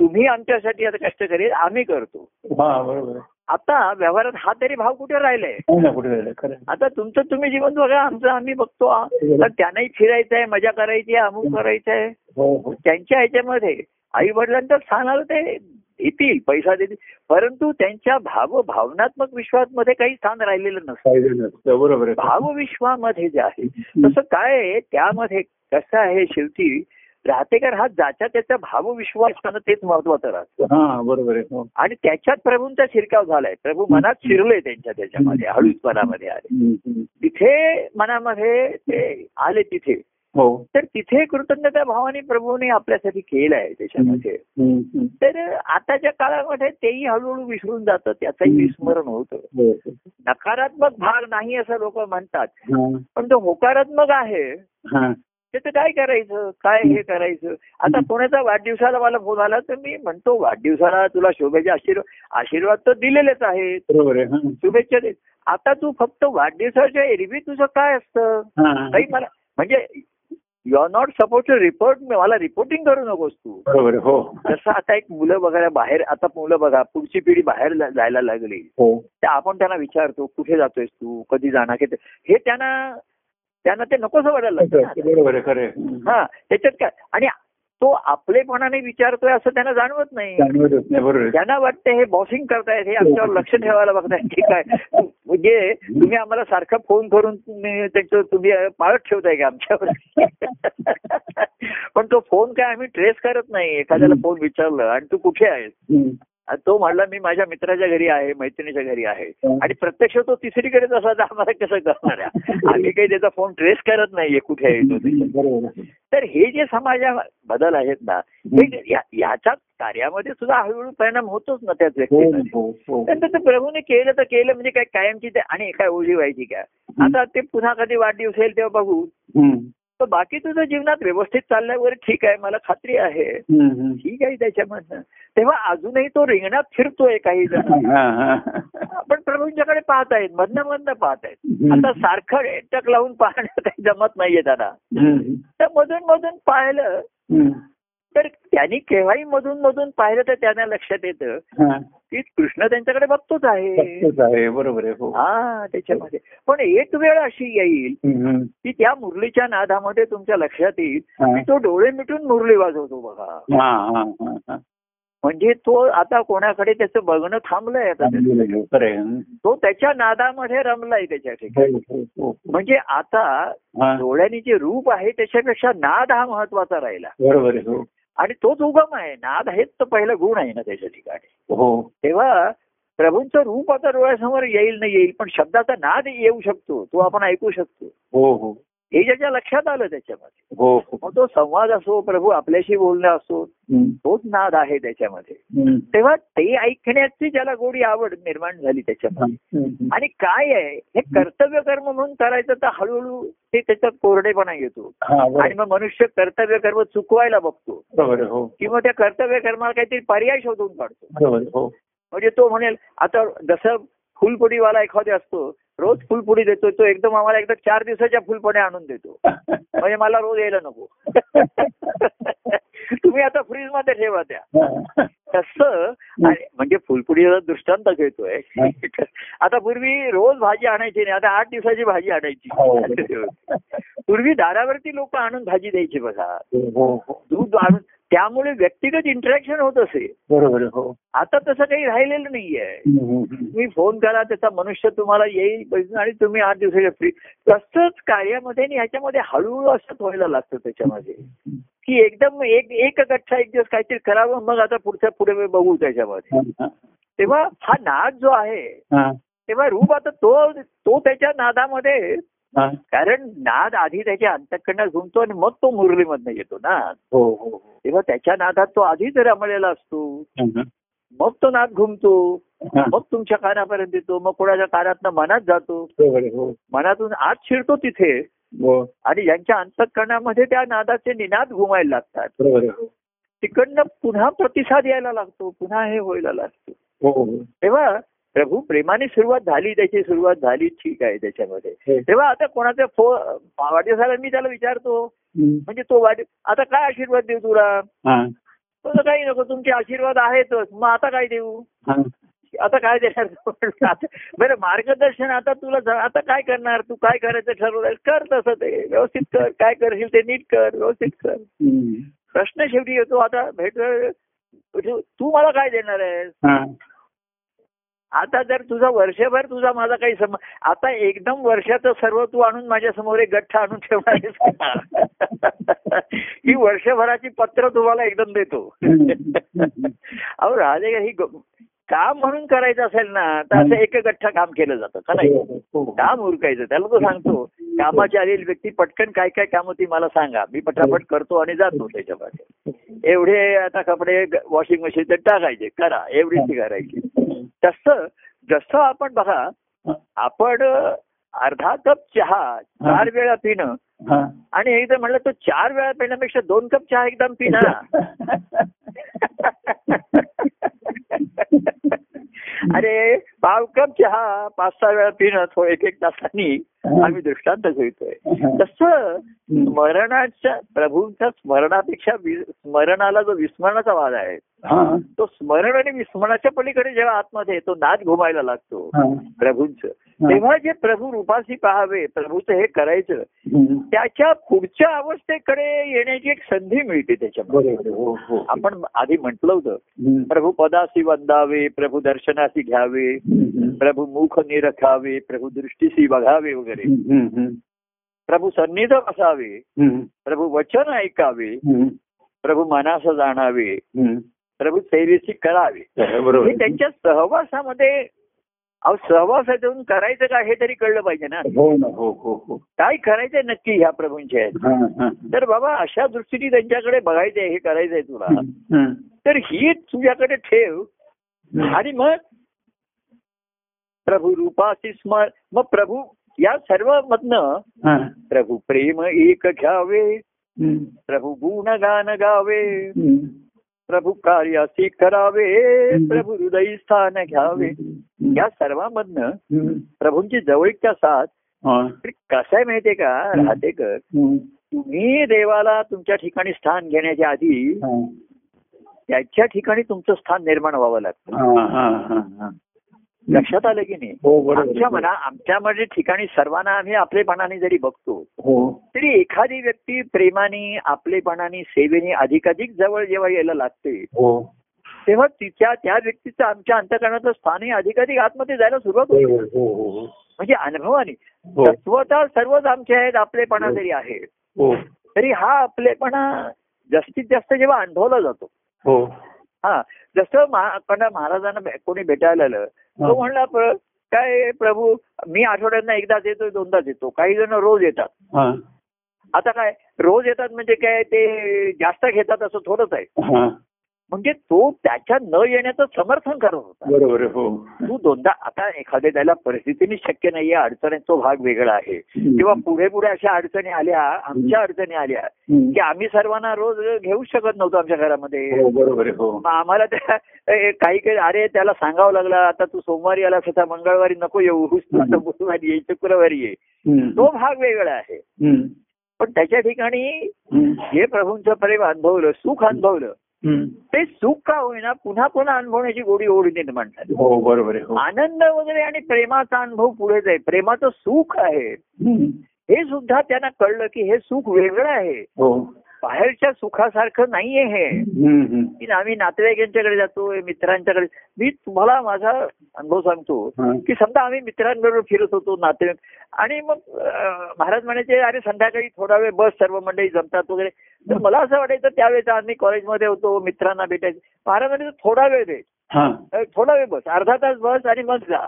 तुम्ही आमच्यासाठी आता कष्ट करेल आम्ही करतो. हा बरोबर आता व्यवहारात हा तरी भाव कुठे राहिलाय? आहे. आता तुमचं तुम्ही जीवन बघा आमचं आम्ही बघतो. तर त्यांनाही फिरायचं आहे मजा करायची आहे अमुक करायचं आहे. हो हो. त्यांच्या ह्याच्यामध्ये आई वडिलांचं स्थान आलं ते येतील पैसा देतील. परंतु त्यांच्या भाव भावनात्मक विश्वासमध्ये काही स्थान राहिलेलं नसतं. बरोबर भावविश्वामध्ये जे आहे तसं काय त्यामध्ये कसं आहे शेवटी राहतेकर हा ज्याच्या त्याचा भावविश्वास असताना तेच महत्वाचं राहतं. बरोबर आहे. हो. आणि त्याच्यात प्रभूंचा शिरकाव झालाय. प्रभू मनात शिरले त्यांच्या त्याच्यामध्ये हळूच मनामध्ये आले. तिथे मनामध्ये ते आले तिथे. हो. तर तिथे कृतज्ञता भावाने प्रभूने आपल्यासाठी केलंय त्याच्यामध्ये. हम्म, हम्म. तर आताच्या काळामध्ये तेही हळूहळू विसरून जातं त्याचंही विस्मरण होतं. हो, हो. नकारात्मक भाग नाही असं लोक म्हणतात. पण तो होकारात्मक आहे. त्याचं काय करायचं? काय हे करायचं? आता कोणाचा वाढदिवसाला मला फोन आला तर मी म्हणतो वाढदिवसाला तुला शुभेच्छा आशीर्वाद आशीर्वाद तर दिलेलेच आहेत. बरोबर हा. शुभेच्छा दे. आता तू फक्त वाढदिवसाच्या एरवी तुझं काय असतं. काही मला म्हणजे you are not suppose to report मला रिपोर्टिंग करू नकोस तू. बरोबर हो. जसं आता एक मुलं बघायला बाहेर आता मुलं बघा पुढची पिढी बाहेर जायला लागली. हो. तर आपण त्यांना विचारतो कुठे जातोयस तू? कधी जाणार? हे त्यांना त्यांना ते नकोस वाटायला लागतं. हा त्याच्यात काय? आणि तो आपलेपणाने विचारतोय असं त्यांना जाणवत नाही. त्यांना वाटतं हे बॉसिंग करतायत हे आमच्यावर लक्ष ठेवायला बघताय ठीक आहे. म्हणजे तुम्ही आम्हाला सारखं फोन करून तुम्ही त्यांचं तुम्ही पाळत ठेवताय का आमच्यावर? पण तो फोन काय आम्ही ट्रेस करत नाही. एखाद्याला फोन विचारलं आणि तू कुठे आहेस. आणि तो म्हणला मी माझ्या मित्राच्या घरी आहे मैत्रिणीच्या घरी आहे. आणि प्रत्यक्ष तो तिसरीकडेच असा तर आम्हाला कसं करणार आहे? आम्ही काही त्याचा फोन ट्रेस करत नाहीये कुठे आहे तो त्याच्यात. बरोबर आहे. तर हे जे समाजा बदल आहेत ना हे याच्या कार्यामध्ये सुद्धा हळूहळू परिणाम होतोच ना त्याच हो व्यक्तीमध्ये हो हो प्रभूने केलं तर केलं म्हणजे काय कायमची ते आणि काय ओझी व्हायची काय आता ते पुन्हा कधी वाढदिवस येईल तेव्हा बघू. तर बाकी तुझं जीवनात व्यवस्थित चालल्यावर ठीक आहे मला खात्री आहे. ठीक आहे त्याच्यामधनं तेव्हा अजूनही तो रिंगणात फिरतोय काही जण हा, हा. आपण प्रभूंच्याकडे पाहत आहेत मधनं मधनं पाहत आहेत. आता सारखं टक लावून पाहणं काही जमत नाहीये त्यांना हम्म. तर मधून मधून पाहिलं. तर त्यांनी केव्हाही मधून मधून पाहिलं तर त्यांना लक्षात येतं हा. की कृष्ण त्यांच्याकडे बघतोच आहे बरोबर आहे हो हा त्याच्यामध्ये पण एक वेळ अशी येईल. की त्या मुरलीच्या नादामध्ये तुमच्या लक्षात येईल हा. की तो डोळे मिटून मुरली वाजवतो बघा हा, हा, हा, हा. म्हणजे तो आता कोणाकडे त्याचं बघणं थांबलंय आता आहे. तो त्याच्या नादामध्ये रमलाय त्याच्या ठिकाणी हो, हो, हो. म्हणजे आता हा. डोळ्यांनी जे रूप आहे त्याच्यापेक्षा नाद हा महत्त्वाचा राहिला बरोबर आहे हो आणि तोच उगम आहे. नाद हेच तर पहिलं गुण आहे ना त्याच्या ठिकाणी. हो. तेव्हा प्रभूंचं रूप आता डोळ्यासमोर येईल नाही येईल पण शब्दाचा नाद येऊ शकतो. तो आपण ऐकू शकतो. हो हो. हे ज्याच्या लक्षात आलं त्याच्यामध्ये हो हो मग तो संवाद असो प्रभू आपल्याशी बोलणं असो. तोच नाद आहे त्याच्यामध्ये. तेव्हा ते ऐकण्याची ज्याला गोडी आवड निर्माण झाली त्याच्यामध्ये. आणि काय आहे हे कर्तव्य कर्म म्हणून करायचं तर हळूहळू ते त्याच्यात कोरडेपणा येतो. आणि मग मनुष्य कर्तव्य कर्म चुकवायला बघतो. हो किंवा त्या कर्तव्य कर्माला काहीतरी पर्याय शोधून काढतो. हो म्हणजे तो म्हणेल आता जसं फुलपुडीवाला एखादा असतो रोज फुलपुडी देतो तो एकदम आम्हाला एकदा चार दिवसाच्या फुलपणे आणून देतो. म्हणजे मला रोज यायला नको. तुम्ही आता फ्रीजमध्ये ठेवा त्या. तसं आणि म्हणजे फुलपुडीचा दृष्टांत घेतोय. आता पूर्वी रोज भाजी आणायची नाही आता आठ दिवसाची भाजी आणायची. पूर्वी दारावरती लोक आणून भाजी द्यायची बघा. हो हो. दूध आणून त्यामुळे व्यक्तिगत इंटरॅक्शन होत असे बरोबर. हो आता तसं काही राहिलेलं नाहीये. तुम्ही फोन करा त्याचा मनुष्य तुम्हाला येईल आणि तुम्ही आठ दिवसाच्या फ्री तसंच कार्यामध्ये आणि ह्याच्यामध्ये हळूहळू असंच व्हायला लागतं त्याच्यामध्ये की एकदम एक एक गठ्ठा एक दिवस काहीतरी करावं मग आता पुढच्या पुढे बघू त्याच्यामध्ये. तेव्हा हा नाद जो आहे तेव्हा रूप आता तो तो त्याच्या नादामध्ये. कारण नाद आधी त्याच्या अंतकरणात घुमतो आणि मग तो मुरलीमधनं येतो ना. हो हो हो. तेव्हा त्याच्या नादात तो आधीच रमलेला असतो. मग तो नाद घुमतो. मग तुमच्या कानापर्यंत येतो मग कोणाच्या कानातनं मनात जातो. हो. मनातून आत शिरतो तिथे. आणि ज्यांच्या अंतकरणामध्ये त्या नादाचे निनाद घुमायला लागतात. तिकडनं पुन्हा प्रतिसाद यायला लागतो पुन्हा हे व्हायला लागतो. तेव्हा प्रभू प्रेमाने सुरुवात झाली त्याची सुरुवात झाली ठीक आहे त्याच्यामध्ये. हो. तेव्हा आता कोणाचा फो वाढदिवसाला मी त्याला विचारतो. म्हणजे तो वाढ आता काय आशीर्वाद देऊ तुला? हा. तर काही नको तुमचे आशीर्वाद आहेतच. मग आता काय देऊ? हा. आता काय देणार? बरं मार्गदर्शन आता तुला आता काय करणार? तू काय करायचं ठरवलं? कर तसं ते व्यवस्थित कर. काय करशील ते नीट कर व्यवस्थित कर. प्रश्न शेवटी येतो आता भेट तू मला काय देणार आहेस? हा. आता जर तुझा वर्षभर तुझा माझा काही सम आता एकदम वर्षाचं सर्व तू आणून माझ्यासमोर एक गठ्ठा आणून ठेवणार? ही वर्षभराची पत्र तुम्हाला एकदम देतो अहो राजे ही काम म्हणून करायचं असेल ना तर असं एक गठ्ठा काम केलं जातं का नाही? हो. काम उरकायचं त्याला तो सांगतो कामाची आलेली व्यक्ती पटकन काय काय कामं ती मला सांगा मी पटापट करतो आणि जातो त्याच्यामध्ये एवढे आता कपडे वॉशिंग मशीन टाकायचे करा एवढी ती करायची. तसं जसं आपण बघा आपण अर्धा कप चहा चार वेळा पिणं हा. आणि एकदा म्हणलं तो चार वेळा पिण्यापेक्षा दोन कप चहा एकदम पिना अरे पाव कप चहा पाच सहा वेळा पिणं एक एक तासांनी आम्ही दृष्टांत घेतोय तसं स्मरणाच्या प्रभूंच्या स्मरणापेक्षा स्मरणाला जो विस्मरणाचा वाद आहे. तो स्मरण आणि विस्मरणाच्या पलीकडे जेव्हा आतमध्ये तो नाद घुमायला लागतो. प्रभूंचं तेव्हा जे प्रभू रूपाशी पाहावे प्रभूचं हे करायचं. त्याच्या पुढच्या अवस्थेकडे येण्याची एक संधी मिळते त्याच्यामध्ये हो हो आपण आधी म्हटलं होतं. प्रभू पदासी वंदावे प्रभू दर्शनासी घ्यावे. प्रभू मुख निरखावे प्रभू दृष्टीसी बघावे वगैरे. प्रभू सन्निध हम्म. प्रभू वचन ऐकावे. प्रभू मनास जाणावे. प्रभू सेवेची करावे. बरोबर. हे त्यांच्या सहवासामध्ये अहो सहवासातून करायचं काय हे तरी कळलं पाहिजे ना. हो ना हो हो काय करायचंय नक्की ह्या प्रभूंच्या आहेत. तर बाबा अशा दृष्टीने त्यांच्याकडे बघायचंय हे करायचंय तुला. तर ही तुझ्याकडे ठेव. आणि मग प्रभू रूपाशी स्मर मग प्रभू या सर्व मधनं. प्रभू प्रेम एक घ्यावे. प्रभू गुण गान गावे. प्रभू कार्यासी करावे प्रभू हृदय स्थान घ्यावे. या सर्वांमधनं. प्रभूंची जवळीकच्या साथ कसं आहे माहितीये का राहतेकर. तुम्ही देवाला तुमच्या ठिकाणी स्थान घेण्याच्या आधी. त्याच्या ठिकाणी तुमचं स्थान निर्माण व्हावं लागतं. लक्षात आलं की नाही? हो आमच्या मना आमच्यामध्ये ठिकाणी सर्वांना आम्ही आपलेपणाने जरी बघतो हो. तरी एखादी व्यक्ती प्रेमाने आपलेपणाने सेवेने अधिकाधिक जवळ जेव्हा यायला लागते हो. तेव्हा तिच्या त्या व्यक्तीचं आमच्या अंतकरणाचं स्थानही अधिकाधिक आतमध्ये जायला सुरुवात होते. म्हणजे अनुभवाने. तत्वता सर्वच आमचे आहेत आपलेपणा जरी आहे तरी हा आपलेपणा जास्तीत जास्त जेव्हा अनुभवला जातो. हो. जसं महाराजांना कोणी भेटायला आलं तो म्हणला "प्र- काय प्रभू? मी आठवड्यात एकदाच येतो दोनदाच येतो. काही जण रोज येतात. आता काय रोज येतात म्हणजे काय ते जास्त घेतात असं थोडंच आहे. म्हणजे तो त्याच्या न येण्याचं समर्थन करत होता बरोबर हो तू दोनदा आता एखाद्या त्याला परिस्थितीने शक्य नाहीये अडचणी तो भाग वेगळा आहे किंवा पुढे पुढे अशा अडचणी आल्या आमच्या अडचणी आल्या. की आम्ही सर्वांना रोज घेऊ शकत नव्हतो आमच्या घरामध्ये हो बरोबर हो मग आम्हाला त्या काही काही अरे त्याला सांगावं लागलं आता तू सोमवारी आला आता मंगळवारी नको येऊ तू आता बुधवारी ये शुक्रवारी ये. तो भाग वेगळा आहे. पण त्याच्या ठिकाणी. जे प्रभूंचं प्रेम अनुभवलं सुख अनुभवलं. ते सुख का होईना पुन्हा पुन्हा अनुभवण्याची गोडी ओढ निर्माण झाली हो बरोबर आहे, हो. आनंद वगैरे आणि प्रेमाचा अनुभव पुढे जाईल. प्रेमाचं सुख आहे. हे सुद्धा त्यांना कळलं की हे सुख वेगळं आहे. हो. बाहेरच्या सुखासारखं नाहीये हे. आम्ही नातेवाईकांच्याकडे जातो मित्रांच्याकडे मी तुम्हाला माझा अनुभव सांगतो. की समजा आम्ही मित्रांबरोबर फिरत होतो नातेवाईक आणि मग महाराज म्हणायचे अरे संध्याकाळी थोडा वेळ बस सर्व मंडळी जमतात वगैरे. तर मला असं वाटायचं त्यावेळेस आम्ही कॉलेजमध्ये होतो मित्रांना भेटायचं. महाराज म्हणायचे थोडा वेळ दे. थोडा वेळ बस अर्धा तास बस आणि मग जा.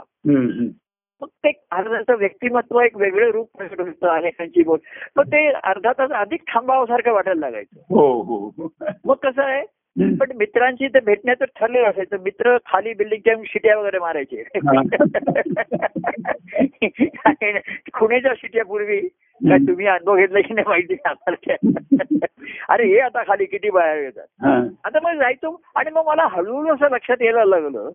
मग ते महाराजांचं व्यक्तिमत्व एक वेगळं रूप प्रकट होतं अनेकांची बोल मग ते अर्धा तास अधिक थांबावसारखं वाटायला लागायचं हो हो हो. मग कसं आहे. पण मित्रांची ते भेटण्याचं ठरलेलं असायचं मित्र खाली बिल्डिंगच्या शिट्या वगैरे मारायचे खुणेच्या शिट्या पूर्वी काय तुम्ही अनुभव घेतला की नाही माहिती. अरे हे आता खाली किती बाहेर येतात. आता मग जायचो आणि मग मला हळूहळू असं लक्षात यायला लागलं.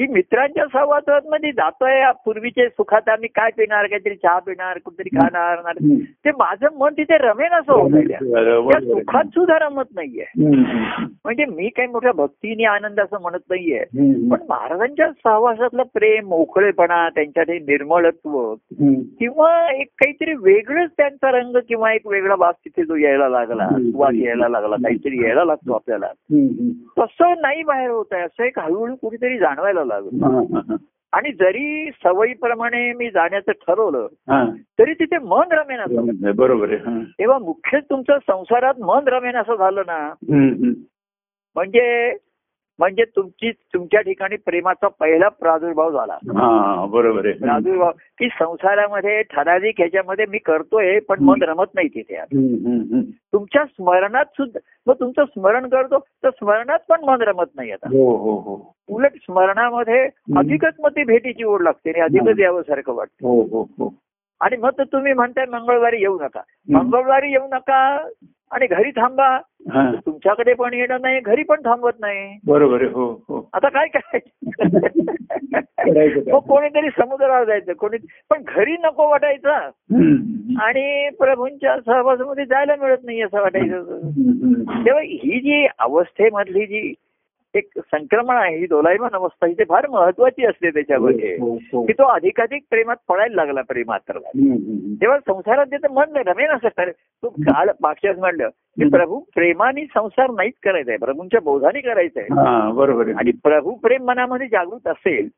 की मित्रांच्या सहवासात मध्ये जातोय पूर्वीचे सुखात आम्ही काय पिणार काहीतरी चहा पिणार कुठतरी खाणार. ते माझं मन तिथे रमेन असं होत. सुखात सुद्धा रमत नाहीये म्हणजे मी काही मोठ्या भक्तीने आनंद असं म्हणत नाहीये. पण महाराजांच्या सहवासातलं प्रेम मोकळेपणा त्यांच्या ते निर्मळत्व. किंवा एक काहीतरी वेगळंच त्यांचा रंग किंवा एक वेगळा वास तिथे जो यायला लागला. सुवास यायला लागला काहीतरी यायला लागतो आपल्याला. तसं नाही बाहेर होत आहे असं एक हळूहळू कुठेतरी जाणवायला लागलं. आणि जरी सवयीप्रमाणे मी जाण्याचं ठरवलं. तरी तिथे मन रमेन असं बरोबर आहे. तेव्हा मुख्य तुमचं संसारात मन रमेन असं झालं ना. म्हणजे म्हणजे तुमची तुमच्या ठिकाणी प्रेमाचा पहिला प्रादुर्भाव झाला. हा बरोबर आहे. प्रादुर्भाव की संसारामध्ये ठराविक ह्याच्यामध्ये मी करतोय पण मन रमत नाही तिथे. तुमच्या स्मरणात सुद्धा मग तुमचं स्मरण करतो तर स्मरणात पण मन रमत नाही आता. हो हो हो. उलट स्मरणामध्ये अधिकच मग ती भेटीची ओढ लागते आणि अधिकच यावंसारखं वाटतं. हो हो हो. आणि मग तुम्ही म्हणताय मंगळवारी येऊ नका. मंगळवारी येऊ नका आणि घरी थांबा. तुमच्याकडे पण येणं नाही घरी पण थांबवत नाही. बरोबर हो हो. आता काय करायचं? मग कोणीतरी समुद्रावर जायचं कोणी पण घरी नको वाटायचं. आणि प्रभूंच्या सहवासामध्ये जायला मिळत नाही असं वाटायचं. तेव्हा ही जी अवस्थेमधली जी एक संक्रमण आहे ही दोलायमान अवस्था ही ते फार महत्वाची असते त्याच्यामध्ये हो, हो. की तो अधिकाधिक प्रेमात पडायला लागला प्रेमात हम्म, हम्म. तेव्हा संसारात त्याचं मन रमेन असं तू काल मागच्याच म्हणलं की. प्रभू प्रेमाने संसार नाहीच करायचा आहे प्रभूंच्या बोधाने करायचा आहे हा बरोबर आणि प्रभू प्रेम मनामध्ये जागृत असेल.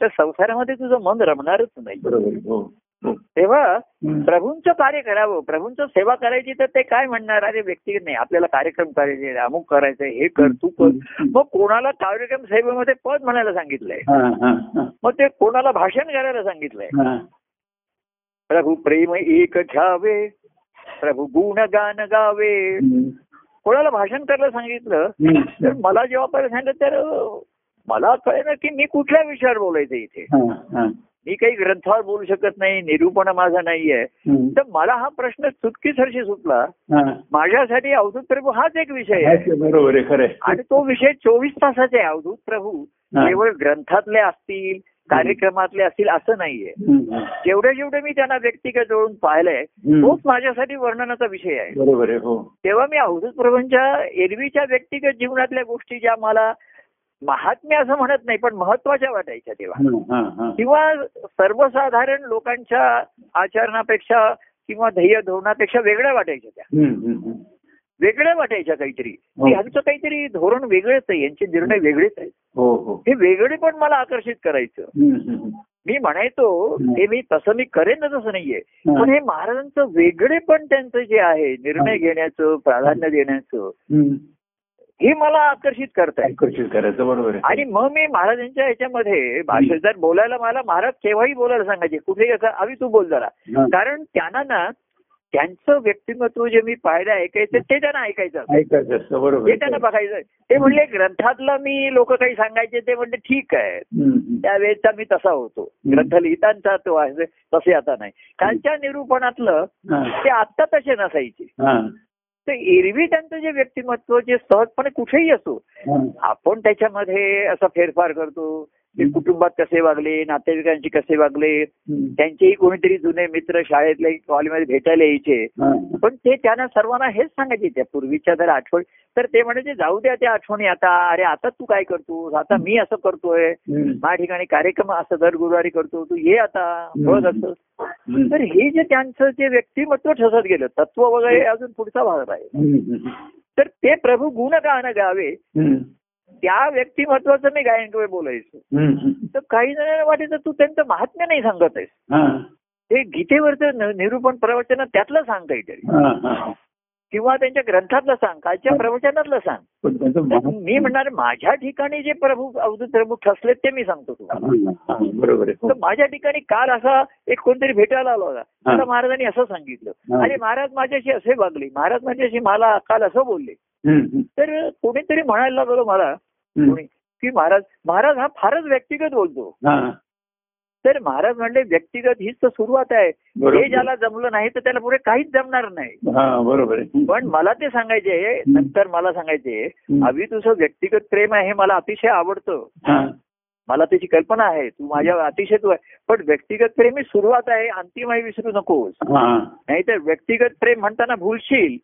तर संसारामध्ये तुझं मन रमणारच नाही बरोबर. हो हो तेव्हा. प्रभूंचं कार्य करावं प्रभूंचं सेवा करायची तर ते काय म्हणणार अरे व्यक्तिगत नाही आपल्याला कार्यक्रम करायचे अमुक करायचंय हे कर तू कर मग कोणाला कार्यक्रम सेवेमध्ये पद म्हणायला सांगितलंय हा, हा, हा. मग ते कोणाला भाषण करायला सांगितलंय हा. प्रभू प्रेम एक घ्यावे प्रभू गुण गान गावे. कोणाला भाषण करायला सांगितलं. तर मला जेव्हा सांगितलं तर मला कळलं की मी कुठल्या विषयावर बोलायचं इथे. मी काही ग्रंथावर बोलू शकत नाही निरूपण माझं नाहीये. तर मला हा प्रश्न चुटकीसरशी सुटला. माझ्यासाठी अवधूत प्रभू हाच एक विषय आहे बरोबर आहे खरं. आणि तो विषय चोवीस तासाचे आहे अवधूत प्रभू. केवळ ग्रंथातले असतील कार्यक्रमातले असतील असं नाहीये. जेवढे जेवढे मी त्यांना व्यक्तिगत जोडून पाहिलंय. तोच माझ्यासाठी वर्णनाचा विषय आहे बरोबर आहे हो तेव्हा मी अवधूत प्रभूंच्या एरवीच्या व्यक्तिगत जीवनातल्या गोष्टी ज्या मला महात्म्य असं म्हणत नाही पण महत्त्वाच्या वाटायच्या तेव्हा हा, हा, हा. किंवा सर्वसाधारण लोकांच्या आचरणापेक्षा किंवा ध्येय धोरणापेक्षा वेगळ्या वाटायच्या त्या. वेगळ्या वाटायच्या काहीतरी हो. यांचं काहीतरी धोरण वेगळंच आहे यांचे निर्णय वेगळेच आहेत हो हो हे वेगळे पण मला आकर्षित करायचं. मी म्हणायचो हं. मी तसं मी करेन तसं नाहीये. पण हे महाराजांचं वेगळे पण त्यांचं जे आहे निर्णय घेण्याचं प्राधान्य देण्याचं. हे मला आकर्षित करताय आकर्षित करायचं बरोबर आहे आणि मग मी महाराजांच्या ह्याच्यामध्ये भाषेत जर बोलायला मला महाराज केव्हाही बोलायला सांगायचे कुठेही असं अवी तू बोल जरा. कारण त्यांना ना त्यांचं व्यक्तिमत्व जे मी पाहिलं ऐकायचं ते त्यांना ऐकायचं. ऐकायचं बरोबर आहे. त्यांना बघायचं ते म्हणले ग्रंथातलं मी लोक काही सांगायचे ते म्हणले ठीक आहे. त्यावेळेचा मी तसा होतो ग्रंथ लिहितांचा तो आहे तसे आता नाही त्यांच्या निरूपणातलं. ते आत्ता तसे नसायचे. तर एरवी त्यांचं जे व्यक्तिमत्व जे सहजपणे कुठेही असो. आपण त्याच्यामध्ये असा फेरफार करतो ते कुटुंबात कसे वागले नातेवाईकांशी कसे वागले. त्यांचेही कोणीतरी जुने मित्र शाळेतले कॉलेजमध्ये भेटायला यायचे. पण ते त्यांना सर्वांना हेच सांगायचे त्या पूर्वीच्या जर आठवण तर ते म्हणायचे जाऊ द्या त्या आठवणी आता अरे आता तू काय करतोस आता मी असं करतोय. माझ्या ठिकाणी कार्यक्रम असं दर गुरुवारी करतो तू ये आता बघ असं. तर हे जे त्यांचं जे व्यक्तिमत्व ठसत गेलं तत्व वगैरे अजून पुढचा भाग आहे. तर ते प्रभू गुण गाणं गावे. त्या व्यक्तिमत्वाचं मी गायन बोलायचं. तर काही जणांना वाटायचं तू त्यांचं महात्म्य नाही सांगत आहेस हा. ते गीतेवरचं निरूपण प्रवचन त्यातलं सांग काहीतरी. किंवा त्यांच्या ग्रंथातलं सांग कालच्या प्रवचनातलं सांग तर मी म्हणणार माझ्या ठिकाणी जे प्रभू अवधूत प्रभू ठसलेत ते मी सांगतो हा, बरोबर आहे हो. तर माझ्या ठिकाणी काल असा एक कोणतरी भेटायला आला होता मला महाराजांनी असं सांगितलं. अरे महाराज माझ्याशी असे वागले महाराज माझ्याशी मला काल असं बोलले. तर कोणीतरी म्हणायला लागलो मला की महाराज महाराज हा फारच व्यक्तिगत बोलतो हा. तर महाराज म्हणले व्यक्तिगत हीच तर सुरुवात आहे. हे ज्याला जमलं नाही तर त्याला पुढे काहीच जमणार नाही हा बरोबर पण मला ते सांगायचे नंतर मला सांगायचे. अभि तुझं व्यक्तिगत प्रेम आहे हे मला अतिशय आवडतं हा. मला त्याची कल्पना आहे तू माझ्या अतिशय तू आहे. पण व्यक्तिगत प्रेम ही सुरुवात आहे अंतिम आहे विसरू नकोस. नाहीतर व्यक्तिगत प्रेम म्हणताना भूलशील.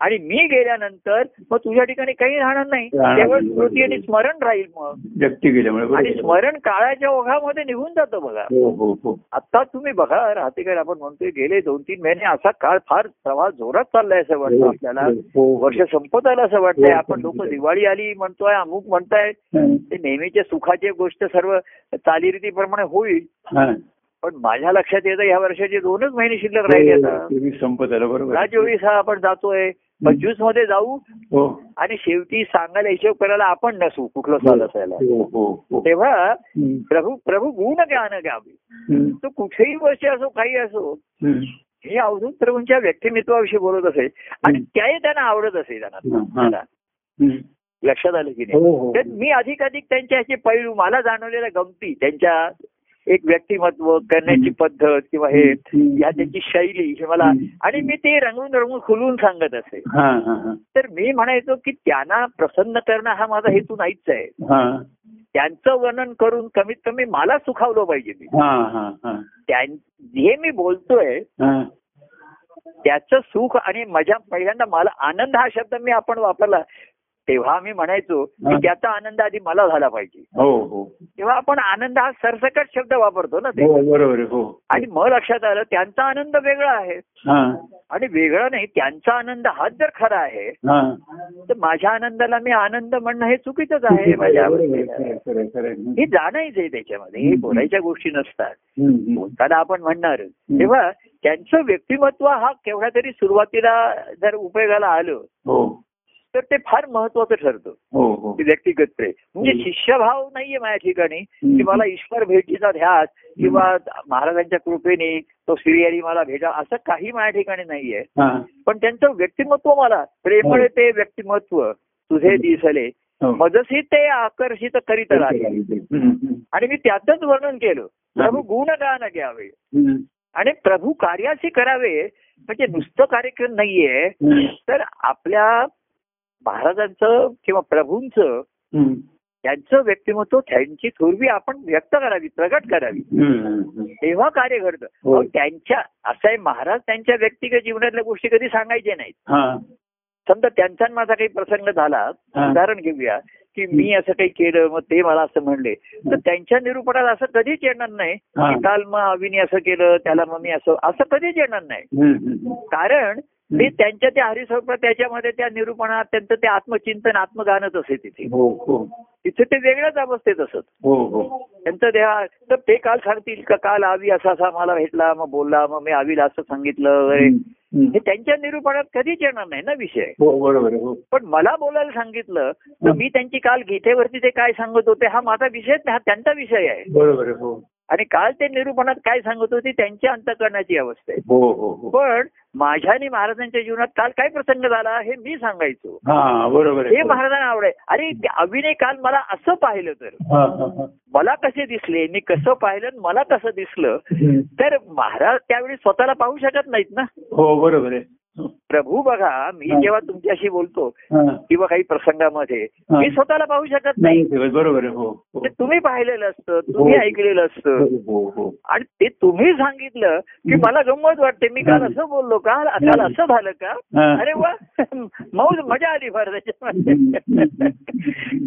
आणि मी गेल्यानंतर मग तुझ्या ठिकाणी काही राहणार नाही. केवळ. स्मृती आणि स्मरण राहील मग. व्यक्ती गेल्यामुळे आणि. स्मरण काळाच्या ओघामध्ये निघून जातं बघा. हो हो हो. आता तुम्ही बघा राहतेकर आपण म्हणतोय गेले दोन तीन महिने असा काळ फार प्रवास जोरात चाललाय असं वाटतं आपल्याला. वर्ष संपत आलं असं वाटतंय. आपण लोक. दिवाळी आली म्हणतोय अमुक म्हणताय. ते नेहमीच्या सुखाची गोष्ट सर्व चालीरीतीप्रमाणे होईल. पण माझ्या लक्षात येतं या वर्षाचे दोनच महिने शिल्लक राहिले संपत बरोबर चोवीस हा आपण जातोय पंचवीसमध्ये जाऊ हो आणि शेवटी सांगायला हिशोब करायला आपण नसू कुठलं साल असायला हो हो हो तेव्हा. प्रभू प्रभू गुण ज्ञान घ्यावे. तो कुठेही वर्ष असो काही असो हं. अवधूत प्रभूंच्या व्यक्तिमत्वाविषयी बोलत असेल आणि. त्याही त्यांना आवडत असेल त्यांना. लक्षात आलं की हो नाही? हो तर मी अधिकाधिक त्यांच्या ह्याचे पैलू मला जाणवलेल्या गमती त्यांच्या एक व्यक्तिमत्व करण्याची पद्धत किंवा हे हं. या त्यांची शैली हे मला हं. आणि मी ते रंगून रंगून खुलवून सांगत असे. हा हा हा. तर मी म्हणायचो की त्यांना प्रसन्न करणं हा माझा हेतू नाहीच आहे. हा. त्यांचं वर्णन करून कमीत कमी मला सुखावलं पाहिजे मी. हा हा हा मी बोलतोय हा. त्याचं सुख आणि मजा पहिल्यांदा मला आनंद हा शब्द मी आपण वापरला. तेव्हा आम्ही म्हणायचो की. त्याचा आनंद आधी मला झाला पाहिजे. हो हो. तेव्हा आपण आनंद हा सरसकट शब्द वापरतो ना ते. हो आणि मग लक्षात आलं त्यांचा आनंद वेगळा आहे. हा. आणि वेगळा नाही त्यांचा आनंद हाच जर खरा आहे हा. तर माझ्या आनंदाला मी आनंद म्हणणं हे चुकीचंच आहे माझ्या. हे जाणायचं आहे त्याच्यामध्ये हे बोलायच्या गोष्टी नसतात. बोलताना आपण म्हणणार. तेव्हा त्यांचं व्यक्तिमत्व हा केवढ्या तरी सुरुवातीला जर उपयोगाला आलं तर ते फार महत्वाचं ठरतं. हो हो. व्यक्तिगत प्रेम. म्हणजे हम्म. शिष्यभाव नाहीये माझ्या ठिकाणी. की मला ईश्वर भेटीचा ध्यास किंवा महाराजांच्या कृपेने तो श्रीहरी मला भेटा असं काही माझ्या ठिकाणी नाहीये. हा. पण त्यांचं व्यक्तिमत्व मला प्रेमळे ते व्यक्तिमत्व तुझे दिसले. हो. मजसी ते आकर्षित करीत राहिले. हं, हं. आणि मी त्याचंच वर्णन केलं. प्रभू गुणगान घ्यावे. हं. आणि प्रभू कार्याशी करावे. म्हणजे नुसतं कार्यक्रम नाहीये. हं. तर आपल्या महाराजांचं किंवा प्रभूंचं. त्यांचं व्यक्तिमत्व त्यांची थोरवी आपण व्यक्त करावी प्रगट करावी. तेव्हा कार्य घडतं हो. त्यांच्या असं आहे महाराज त्यांच्या व्यक्तिगत जीवनातल्या गोष्टी कधी सांगायच्या नाहीत समजा त्यांचा माझा काही प्रसंग झाला. उदाहरण घेऊया की मी असं काही केलं मग ते मला असं म्हणले तर त्यांच्या निरूपणात असं कधीच येणार नाही. की काल मग अविनी असं केलं त्याला मग मी असं असं कधीच येणार नाही. कारण मी त्यांच्या त्या हरिस्वरूपात त्याच्यामध्ये त्या निरूपणात त्यांचं ते आत्मचिंतन आत्मगानच असे तिथे. हो हो. तिथे ते वेगळ्याच अवस्थेत असत. हो त्यांचं देहा तर ते काल सांगतील का काल आवी असा असा मला भेटला मग बोलला मग मी आवीला असं सांगितलं वगैरे. हं, त्यांच्या निरूपणात कधीच येणार नाही ना विषय. पण मला बोलायला सांगितलं तर मी त्यांची काल गीतेवरती ते काय सांगत होते हा माझा विषयच नाही हा त्यांचा विषय आहे. आणि काल ते निरूपणात काय सांगत होते त्यांच्या अंतकरणाची अवस्था आहे. हो हो हो. पण माझ्या आणि महाराजांच्या जीवनात काल काय प्रसंग झाला हे मी सांगायचो. हा बरोबर हे महाराजांना आवडाय अरे अभिनय काल मला असं पाहिलं तर. हा, हा, हा. मला कसे दिसले मी कसं पाहिलं मला कसं दिसलं. तर महाराज त्यावेळी स्वतःला पाहू शकत नाहीत ना. हो बरोबर आहे. प्रभू बघा मी. जेव्हा तुमच्याशी बोलतो. किंवा काही प्रसंगामध्ये. मी स्वतःला पाहू शकत नाही बरोबर हो हो. तुम्ही पाहिलेलं असतं तुम्ही हो. ऐकलेलं असतं आणि ते तुम्ही सांगितलं की मला गंमत वाटते मी काल. असं बोललो का काल असं झालं का. अरे वा मौज मजा आली फार त्याच्यामध्ये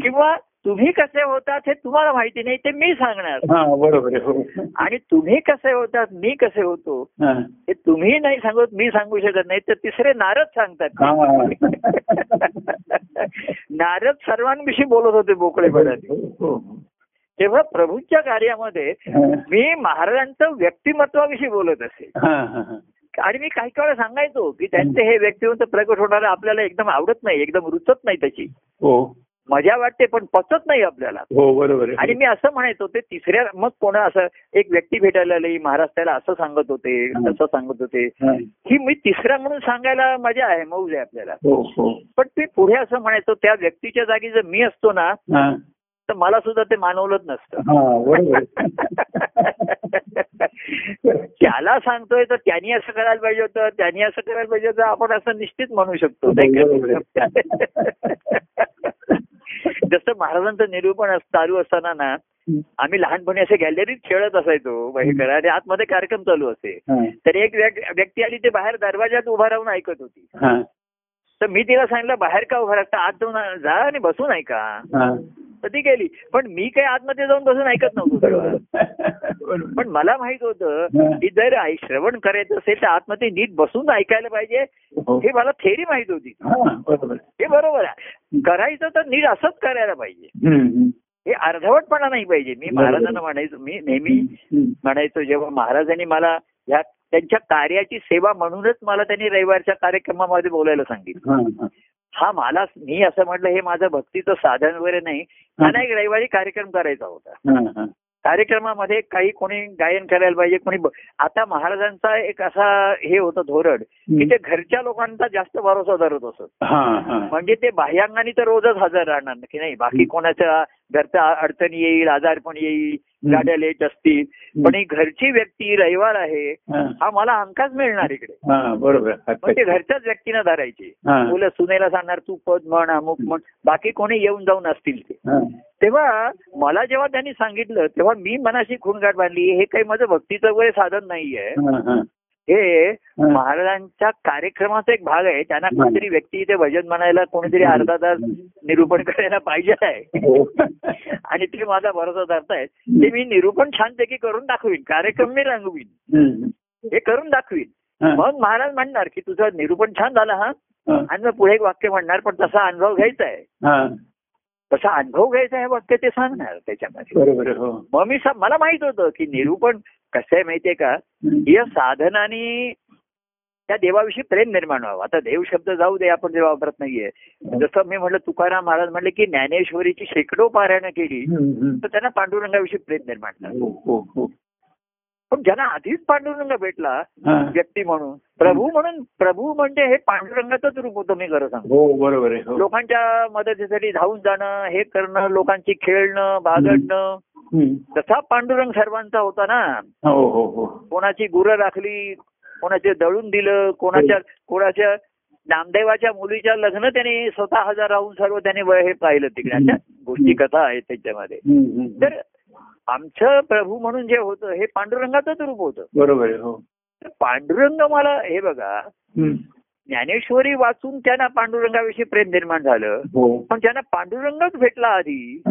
किंवा तुम्ही कसे होतात हे तुम्हाला माहिती नाही ते मी सांगणार हा बरोबर हो आणि तुम्ही कसे होतात मी कसे होतो हा. तुम्ही नाही सांगत मी सांगू शकत नाही तर तिसरे नारद सांगतात. नारद सर्वांविषयी बोलत होते बोकळेपणाने हो, हो. तेव्हा प्रभूंच्या कार्यामध्ये. मी महाराजांचं व्यक्तिमत्वाविषयी बोलत असे. आणि मी काही वेळा सांगायचो की त्यांचे हे व्यक्तिमत्व प्रकट होणारं आपल्याला एकदम आवडत नाही एकदम रुचत नाही त्याची हो मजा वाटते पण पचत नाही आपल्याला. हो बरोबर आणि मी असं म्हणायचो ते तिसऱ्या मग कोणा असं एक व्यक्ती भेटायला आली महाराज त्याला असं सांगत होते तसं सांगत होते. हा. मी तिसरा म्हणून सांगायला मजा आहे मौज आहे आपल्याला. हो हो. पण ते पुढे असं म्हणायचो त्या व्यक्तीच्या जागी जर मी असतो ना. तर मला सुद्धा ते मानवलंच नसतं हा त्याला सांगतोय तर त्यांनी असं करायला पाहिजे होतं त्यांनी असं करायला पाहिजे होतं आपण असं निश्चित म्हणू शकतो? जसं महाराजांचं निरूपण अस- चालू असताना ना. आम्ही लहानपणी असे गॅलरीत खेळत असायचो करा आणि आतमध्ये कार्यक्रम चालू असे. तर एक व्यक- व्यक्ती आली ते बाहेर दरवाजात उभा राहून ऐकत होती. तर मी तिला सांगितलं बाहेर का उभा राहता आत जाऊन जा आणि बसून ऐका. तर ती गेली पण मी काही आतमध्ये जाऊन बसून ऐकत नव्हतो. पण मला माहीत होतं. की जर आई श्रवण करायचं असेल तर आतमध्ये नीट बसून ऐकायला पाहिजे हो. हे मला थेरी माहीत होती हा, बरोबर हे बरोबर आहे करायचं तर नीट असंच करायला पाहिजे. हे अर्धवटपणा नाही पाहिजे मी. महाराजांना म्हणायचो मी नेहमी. म्हणायचो जेव्हा महाराजांनी मला ह्या त्यांच्या कार्याची सेवा म्हणूनच मला त्यांनी रविवारच्या कार्यक्रमामध्ये बोलायला सांगितलं हा, मला मी असं म्हटलं हे माझं भक्तीचं साधन वगैरे नाही. मला एक रविवारी कार्यक्रम करायचा होता. कार्यक्रमामध्ये काही कोणी गायन करायला पाहिजे कोणी आता महाराजांचा एक असा हे होतं धोरण की ते घरच्या लोकांचा जास्त भरोसा धरत असत. म्हणजे ते बाह्यांगाने तर रोजच हजर राहणार की नाही? बाकी कोणाच्या घरचा अडचणी येईल आजारपण येईल गाड्या लेट असतील. पण ही घरची व्यक्ती रविवार आहे हा, मला अंकाच मिळणार इकडे. बरोबर. ते घरच्याच व्यक्तीनं धरायचे. मुलं सुनेला सांगणार तू पद म्हण अमुक म्हण. बाकी कोणी येऊन जाऊन असतील ते. तेव्हा मला जेव्हा त्यांनी सांगितलं तेव्हा मी मनाशी खुणगाठ बांधली हे काही माझं भक्तीचं वगैरे साधन नाहीये. हा, हा. हे हा. महाराजांच्या कार्यक्रमाचा एक भाग आहे त्यांना कोणतरी व्यक्ती इथे भजन म्हणायला कोणीतरी अर्धा तास निरूपण करायला पाहिजे आहे हो. आणि ते माझा भरोसा धरतायत ते मी निरूपण छानपैकी करून दाखवीन कार्यक्रम मी रंगवीन. हे करून दाखवीन हा. मग महाराज म्हणणार की तुझं निरूपण छान झालं हा हा. आणि मग पुढे एक वाक्य म्हणणार पण तसा अनुभव घ्यायचा आहे हा. तसा अनुभव घ्यायचा आहे वाक्य ते सांगणार त्याच्यामध्ये हो मग मी मला माहीत होतं की निरूपण कसं आहे माहितीये का. या साधनाने त्या देवाविषयी प्रेम निर्माण व्हावं. आता देव शब्द जाऊ दे आपण जे वापरत नाहीये. जसं मी म्हटलं तुकाराम महाराज म्हणले की ज्ञानेश्वरीची शेकडो पारायणं केली. तर त्यांना पांडुरंगाविषयी प्रेम निर्माण झालं. हो हो हो. पण ज्यांना आधीच पांडुरंग भेटला. व्यक्ती म्हणून प्रभू म्हणून प्रभू म्हणजे हे पांडुरंगाचंच रूप होतं मी खरं सांगतो. हो बरोबर आहे हो. लोकांच्या मदतीसाठी धावून जाणं हे करणं लोकांची खेळणं बागडणं. तसा पांडुरंग सर्वांचा होता ना. हो कोणाची गुरं राखली कोणाचे दळून दिलं कोणाच्या कोणाच्या नामदेवाच्या मुलीच्या लग्न त्यांनी स्वतः हजर राहून सर्व त्यांनी हे पाहिलं तिकडे. गोष्टी कथा आहेत त्याच्यामध्ये. तर आमचं प्रभू म्हणून जे होतं हे पांडुरंगाचंच रूप होतं. बरोबर हो. पांडुरंग मला हे बघा. ज्ञानेश्वरी वाचून त्यांना पांडुरंगाविषयी प्रेम निर्माण झालं. हो. पण ज्यांना पांडुरंगच भेटला आधी.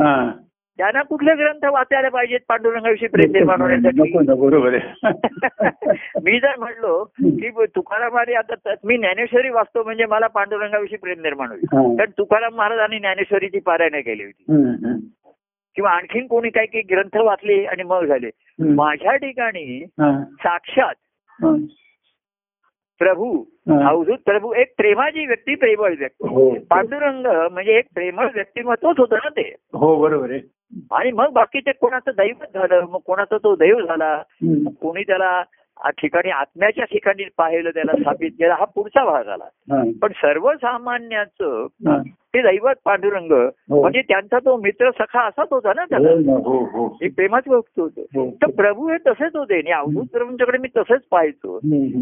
त्यांना कुठले ग्रंथ वाचायला पाहिजेत पांडुरंगाविषयी प्रेम निर्माण होण्यासाठी? बरोबर आहे. मी जर म्हणलो की तुकारामाने आता त- मी ज्ञानेश्वरी वाचतो म्हणजे मला पांडुरंगाविषयी प्रेम निर्माण होईल. कारण तुकाराम महाराजांनी ज्ञानेश्वरीची पारायण केली होती. किंवा आणखीन कोणी काही काही ग्रंथ वाचले आणि मग झाले. माझ्या ठिकाणी. साक्षात. प्रभू. अवधूत प्रभू एक प्रेमाची व्यक्ती प्रेमळ व्यक्ती हो पांडुरंग म्हणजे एक प्रेमळ व्यक्तिमत्वच होतं ना ते हो बरोबर आहे आणि मग बाकीचे कोणाचं दैवत झालं मग कोणाचा तो देव झाला कोणी त्याला ठिकाणी आत्म्याच्या ठिकाणी पाहिलं त्याला स्थापित केलं हा पुढचा भाग आला. पण सर्वसामान्याचं. ते दैवत पांडुरंग हो. म्हणजे त्यांचा तो मित्र सखा असाच होता ना त्याला. हो ना, हो एक प्रेमाच व्यक्त होतं. तर प्रभू हे तसेच होते. आणि अवधूत प्रभूंच्याकडे मी तसंच पाहायचो.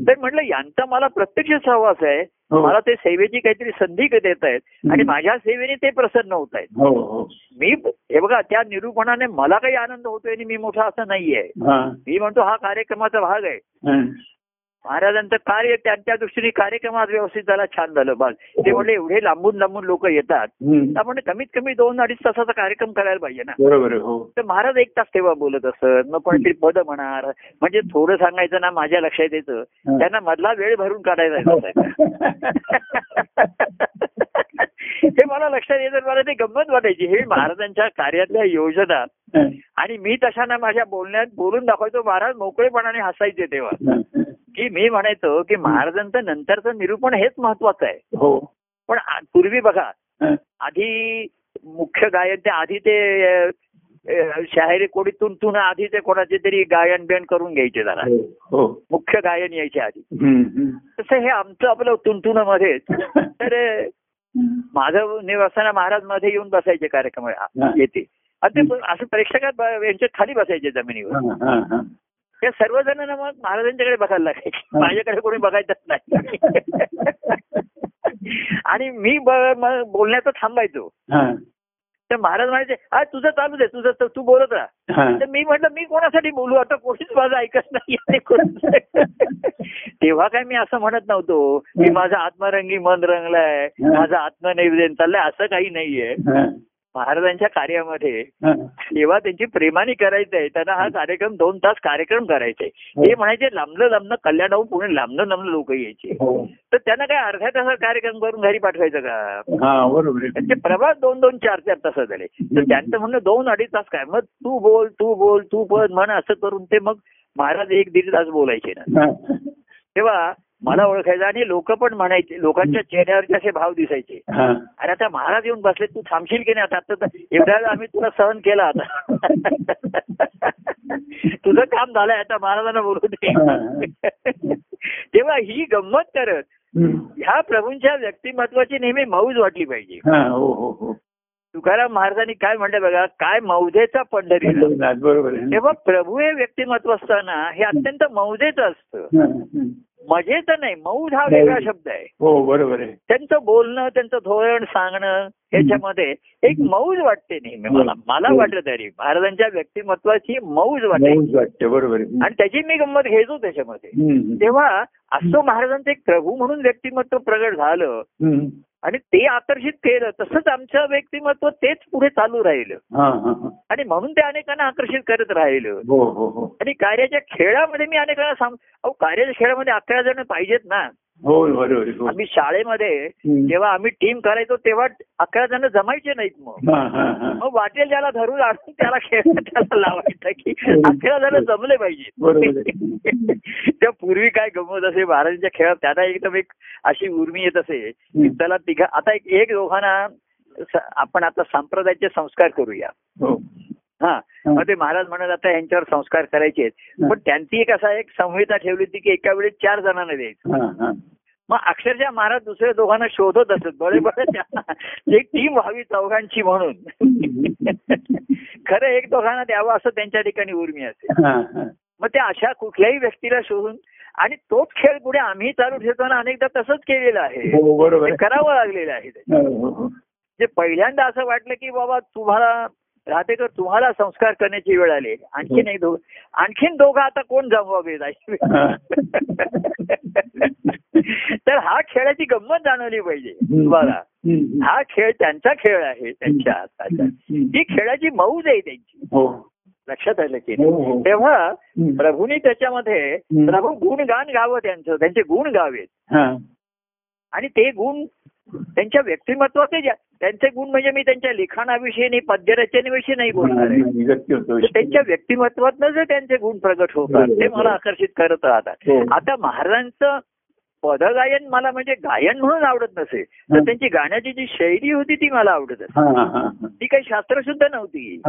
तर म्हटलं यांचा मला प्रत्यक्ष सहवास आहे. मला ते सेवेची काहीतरी संधी देत आहेत. आणि माझ्या सेवेने ते प्रसन्न होत आहेत. मी हे बघा त्या निरूपणाने मला काही आनंद होतोय आणि मी मोठा असं नाहीये. मी म्हणतो हा कार्यक्रमाचा भाग आहे. महाराजांचं कार्य त्यांच्या दृष्टीने कार्यक्रमात व्यवस्थित झाला छान झालं. बघ ते म्हणले एवढे लांबून लांबून लोक येतात. आपण कमीत कमी दोन अडीच तासाचा कार्यक्रम करायला पाहिजे ना. बरोबर हो. तर महाराज एक तास तेव्हा बोलत असत. मग कोणतरी पद म्हणणार म्हणजे थोडं सांगायचं ना माझ्या लक्षात येतं. हा. त्यांना मधला वेळ भरून काढायचा हे मला लक्षात येतं मला ते गंमत वाटायची. हे महाराजांच्या कार्यातल्या योजना. हा. आणि मी तशा ना माझ्या बोलण्यात बोलून दाखवायचो महाराज मोकळेपणाने हसायचे तेव्हा. हा. की मी म्हणायचो की महाराजांचं नंतरचं निरूपण हेच महत्वाचं आहे. हो. पण पूर्वी बघा. आधी मुख्य गायन ते आधी ते शाहिरी कोडीतून तुन आधी ते कोणाचे तरी गायन बियन करून घ्यायचे जरा. हो हो. मुख्य गायन यायचे आधी. तसं हे आमचं आपलं तुंतुन मध्येच तर माझं निवासाना महाराजमध्ये येऊन बसायचे कार्यक्रम. येते. आणि ते असं प्रेक्षकात यांच्या खाली बसायचे जमिनीवर. हा. त्या सर्वजणांना मग महाराजांच्याकडे बघायला लागायचे. माझ्याकडे कोणी बघायचंच नाही आणि मी बोलण्याचं थांबायचो. तर महाराज म्हणायचे हा तुझं चालू दे तुझं तर तू बोलत राहा. तर मी म्हटलं मी कोणासाठी बोलू आता कोणीच माझं ऐकत नाही तेव्हा काय मी असं म्हणत नव्हतो की माझं आत्मरंगी मन रंगलाय माझं आत्मनिवेदन चाललंय असं काही नाहीये. महाराजांच्या कार्यामध्ये हा. तेव्हा त्यांची प्रेमाने करायचंय त्यांना हा कार्यक्रम दोन तास कार्यक्रम करायचे. हे म्हणायचे लांबलं लांबलं कल्याणाहून पुणे लांबलं लांबलं लोक यायचे. हो. तर त्यांना काय अर्ध्या तासात कार्यक्रम करून घरी पाठवायचं का? हा बरोबर आहे. त्यांचे प्रवास दोन दोन चार चार तास झाले. तर त्यांचं म्हणणं दोन अडीच तास काय? मग तू बोल तू बोल तू बोल म्हण असं करून ते मग महाराज एक दीड तास बोलायचे ना. हा. तेव्हा मला ओळखायचं आणि लोक पण म्हणायचे लोकांच्या चेहऱ्यावरचे असे भाव दिसायचे. हा. अरे आता महाराज येऊन बसले तू थांबशील की नाही आता? एवढ्या आम्ही तुला सहन केला आता. तुझं काम झालंय आता महाराजांना बोलू दे. तेव्हा ही गंमत करत. ह्या प्रभूंच्या व्यक्तिमत्वाची नेहमी मौज वाटली पाहिजे. हा, हो हो तुकाराम महाराजांनी काय म्हणलं बघा काय मौजेचा पंढरी. तेव्हा प्रभू हे व्यक्तिमत्व असताना हे अत्यंत मौजेचं असतं. मजेचं नाही मौज हा वेगळा शब्द आहे. हो बरोबर आहे. त्यांचं बोलणं त्यांचं धोरण सांगणं ह्याच्यामध्ये एक मौज वाटते नेहमी मला. मला वाटलं तरी. महाराजांच्या व्यक्तिमत्वाची मौज वाटते. बरोबर आणि त्याची मी गंमत घेतो त्याच्यामध्ये. तेव्हा असं महाराजांचं एक प्रभू म्हणून व्यक्तिमत्व प्रगट झालं. आणि ते आकर्षित केलं तसंच आमचं व्यक्तिमत्व तेच पुढे चालू राहिलं. हा हा हा. आणि म्हणून ते अनेकांना आकर्षित करत राहिलं. हो हो हो. आणि कार्याच्या खेळामध्ये मी अनेकांना सांग अहो कार्याच्या खेळामध्ये अकरा जण पाहिजेत ना. हो बरोबर हो आम्ही शाळेमध्ये. जेव्हा आम्ही टीम करायचो तेव्हा अकरा जण जमायचे नाहीत मग. हा हा हा. मग वाटेल ज्याला धरून आणून त्याला खेळ त्याला लावायचं की अकरा जण जमले पाहिजे. त्या पूर्वी काय गमत असे महाराजांच्या खेळात त्यांना एकदम एक अशी उर्मी येत असे की त्याला तिघा आता एक एक दोघांना आपण आता संप्रदायाचे संस्कार करूया. हो. मग ते महाराज म्हणत आता यांच्यावर संस्कार करायचे पण त्यांची एक असा एक संहिता ठेवली होती की एका वेळी चार जणांना द्यायचं. हा हा. मग अक्षरशः महाराज दुसऱ्या दोघांना शोधत असत. बळे बळे त्यांना एक टीम व्हावी चौघांची म्हणून. खरं एक दोघांना द्यावं असं त्यांच्या ठिकाणी उर्मी असेल. हा मग ते अशा कुठल्याही व्यक्तीला शोधून आणि तोच खेळ पुढे आम्ही चालू ठेवताना अनेकदा तसंच केलेलं आहे. हो करावं लागलेलं आहे. हो, हो. जे पहिल्यांदा असं वाटलं की बाबा तुम्हाला राहतेकर तुम्हाला संस्कार करण्याची वेळ आली. आणखीन एक दोघ आणखीन दोघं आता कोण जमवावे तर हा खेळाची गंमत जाणवली पाहिजे. तुम्हाला. हा खेळ त्यांचा खेळ आहे त्यांच्या हाताचा. ही खेळाची मौज आहे त्यांची. हो. लक्षात आलं की हो? हो. तेव्हा. प्रभूंनी त्याच्यामध्ये. प्रभू गुणगान गावं त्यांचं. त्यांचे गुण गावेत. आणि ते गुण त्यांच्या व्यक्तिमत्वाचे त्यांचे गुण म्हणजे मी त्यांच्या लिखाणाविषयी आणि पद्यरचनेविषयी नाही बोलणार आहे. त्यांच्या व्यक्तिमत्वातनं जे त्यांचे गुण प्रगट होतात ते मला आकर्षित करत राहतात. हो. आता महाराजांचं पदगायन मला म्हणजे गायन म्हणून आवडत नसे तर. त्यांची गाण्याची जी शैली होती ती मला आवडत असे ती काही शास्त्रशुद्ध नव्हती.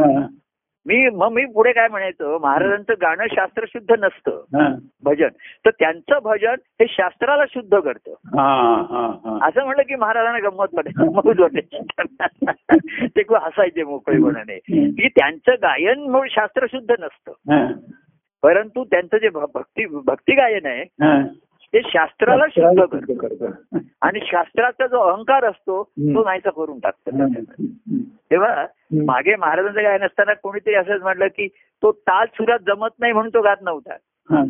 मी मग मी पुढे काय म्हणायचं? महाराजांचं गाणं शास्त्रशुद्ध नसतं. हा. भजन. तर त्यांचं भजन हे शास्त्राला शुद्ध करतं. असं म्हणलं की महाराजांना गंमत वाटायची ते खूप हसायचे मोकळेपणाने की त्यांचं गायन मूळ शास्त्रशुद्ध नसतं. परंतु त्यांचं जे भक्ती भक्ती गायन आहे हा. ते शास्त्राला शुद्ध करतं. आणि शास्त्राचा जो अहंकार असतो तो नाहीसा करून टाकतो तेव्हा मागे महाराजांचं गायन असताना कोणीतरी असंच म्हटलं की तो ताल सुरात जमत नाही म्हणून तो गात नव्हता. हा.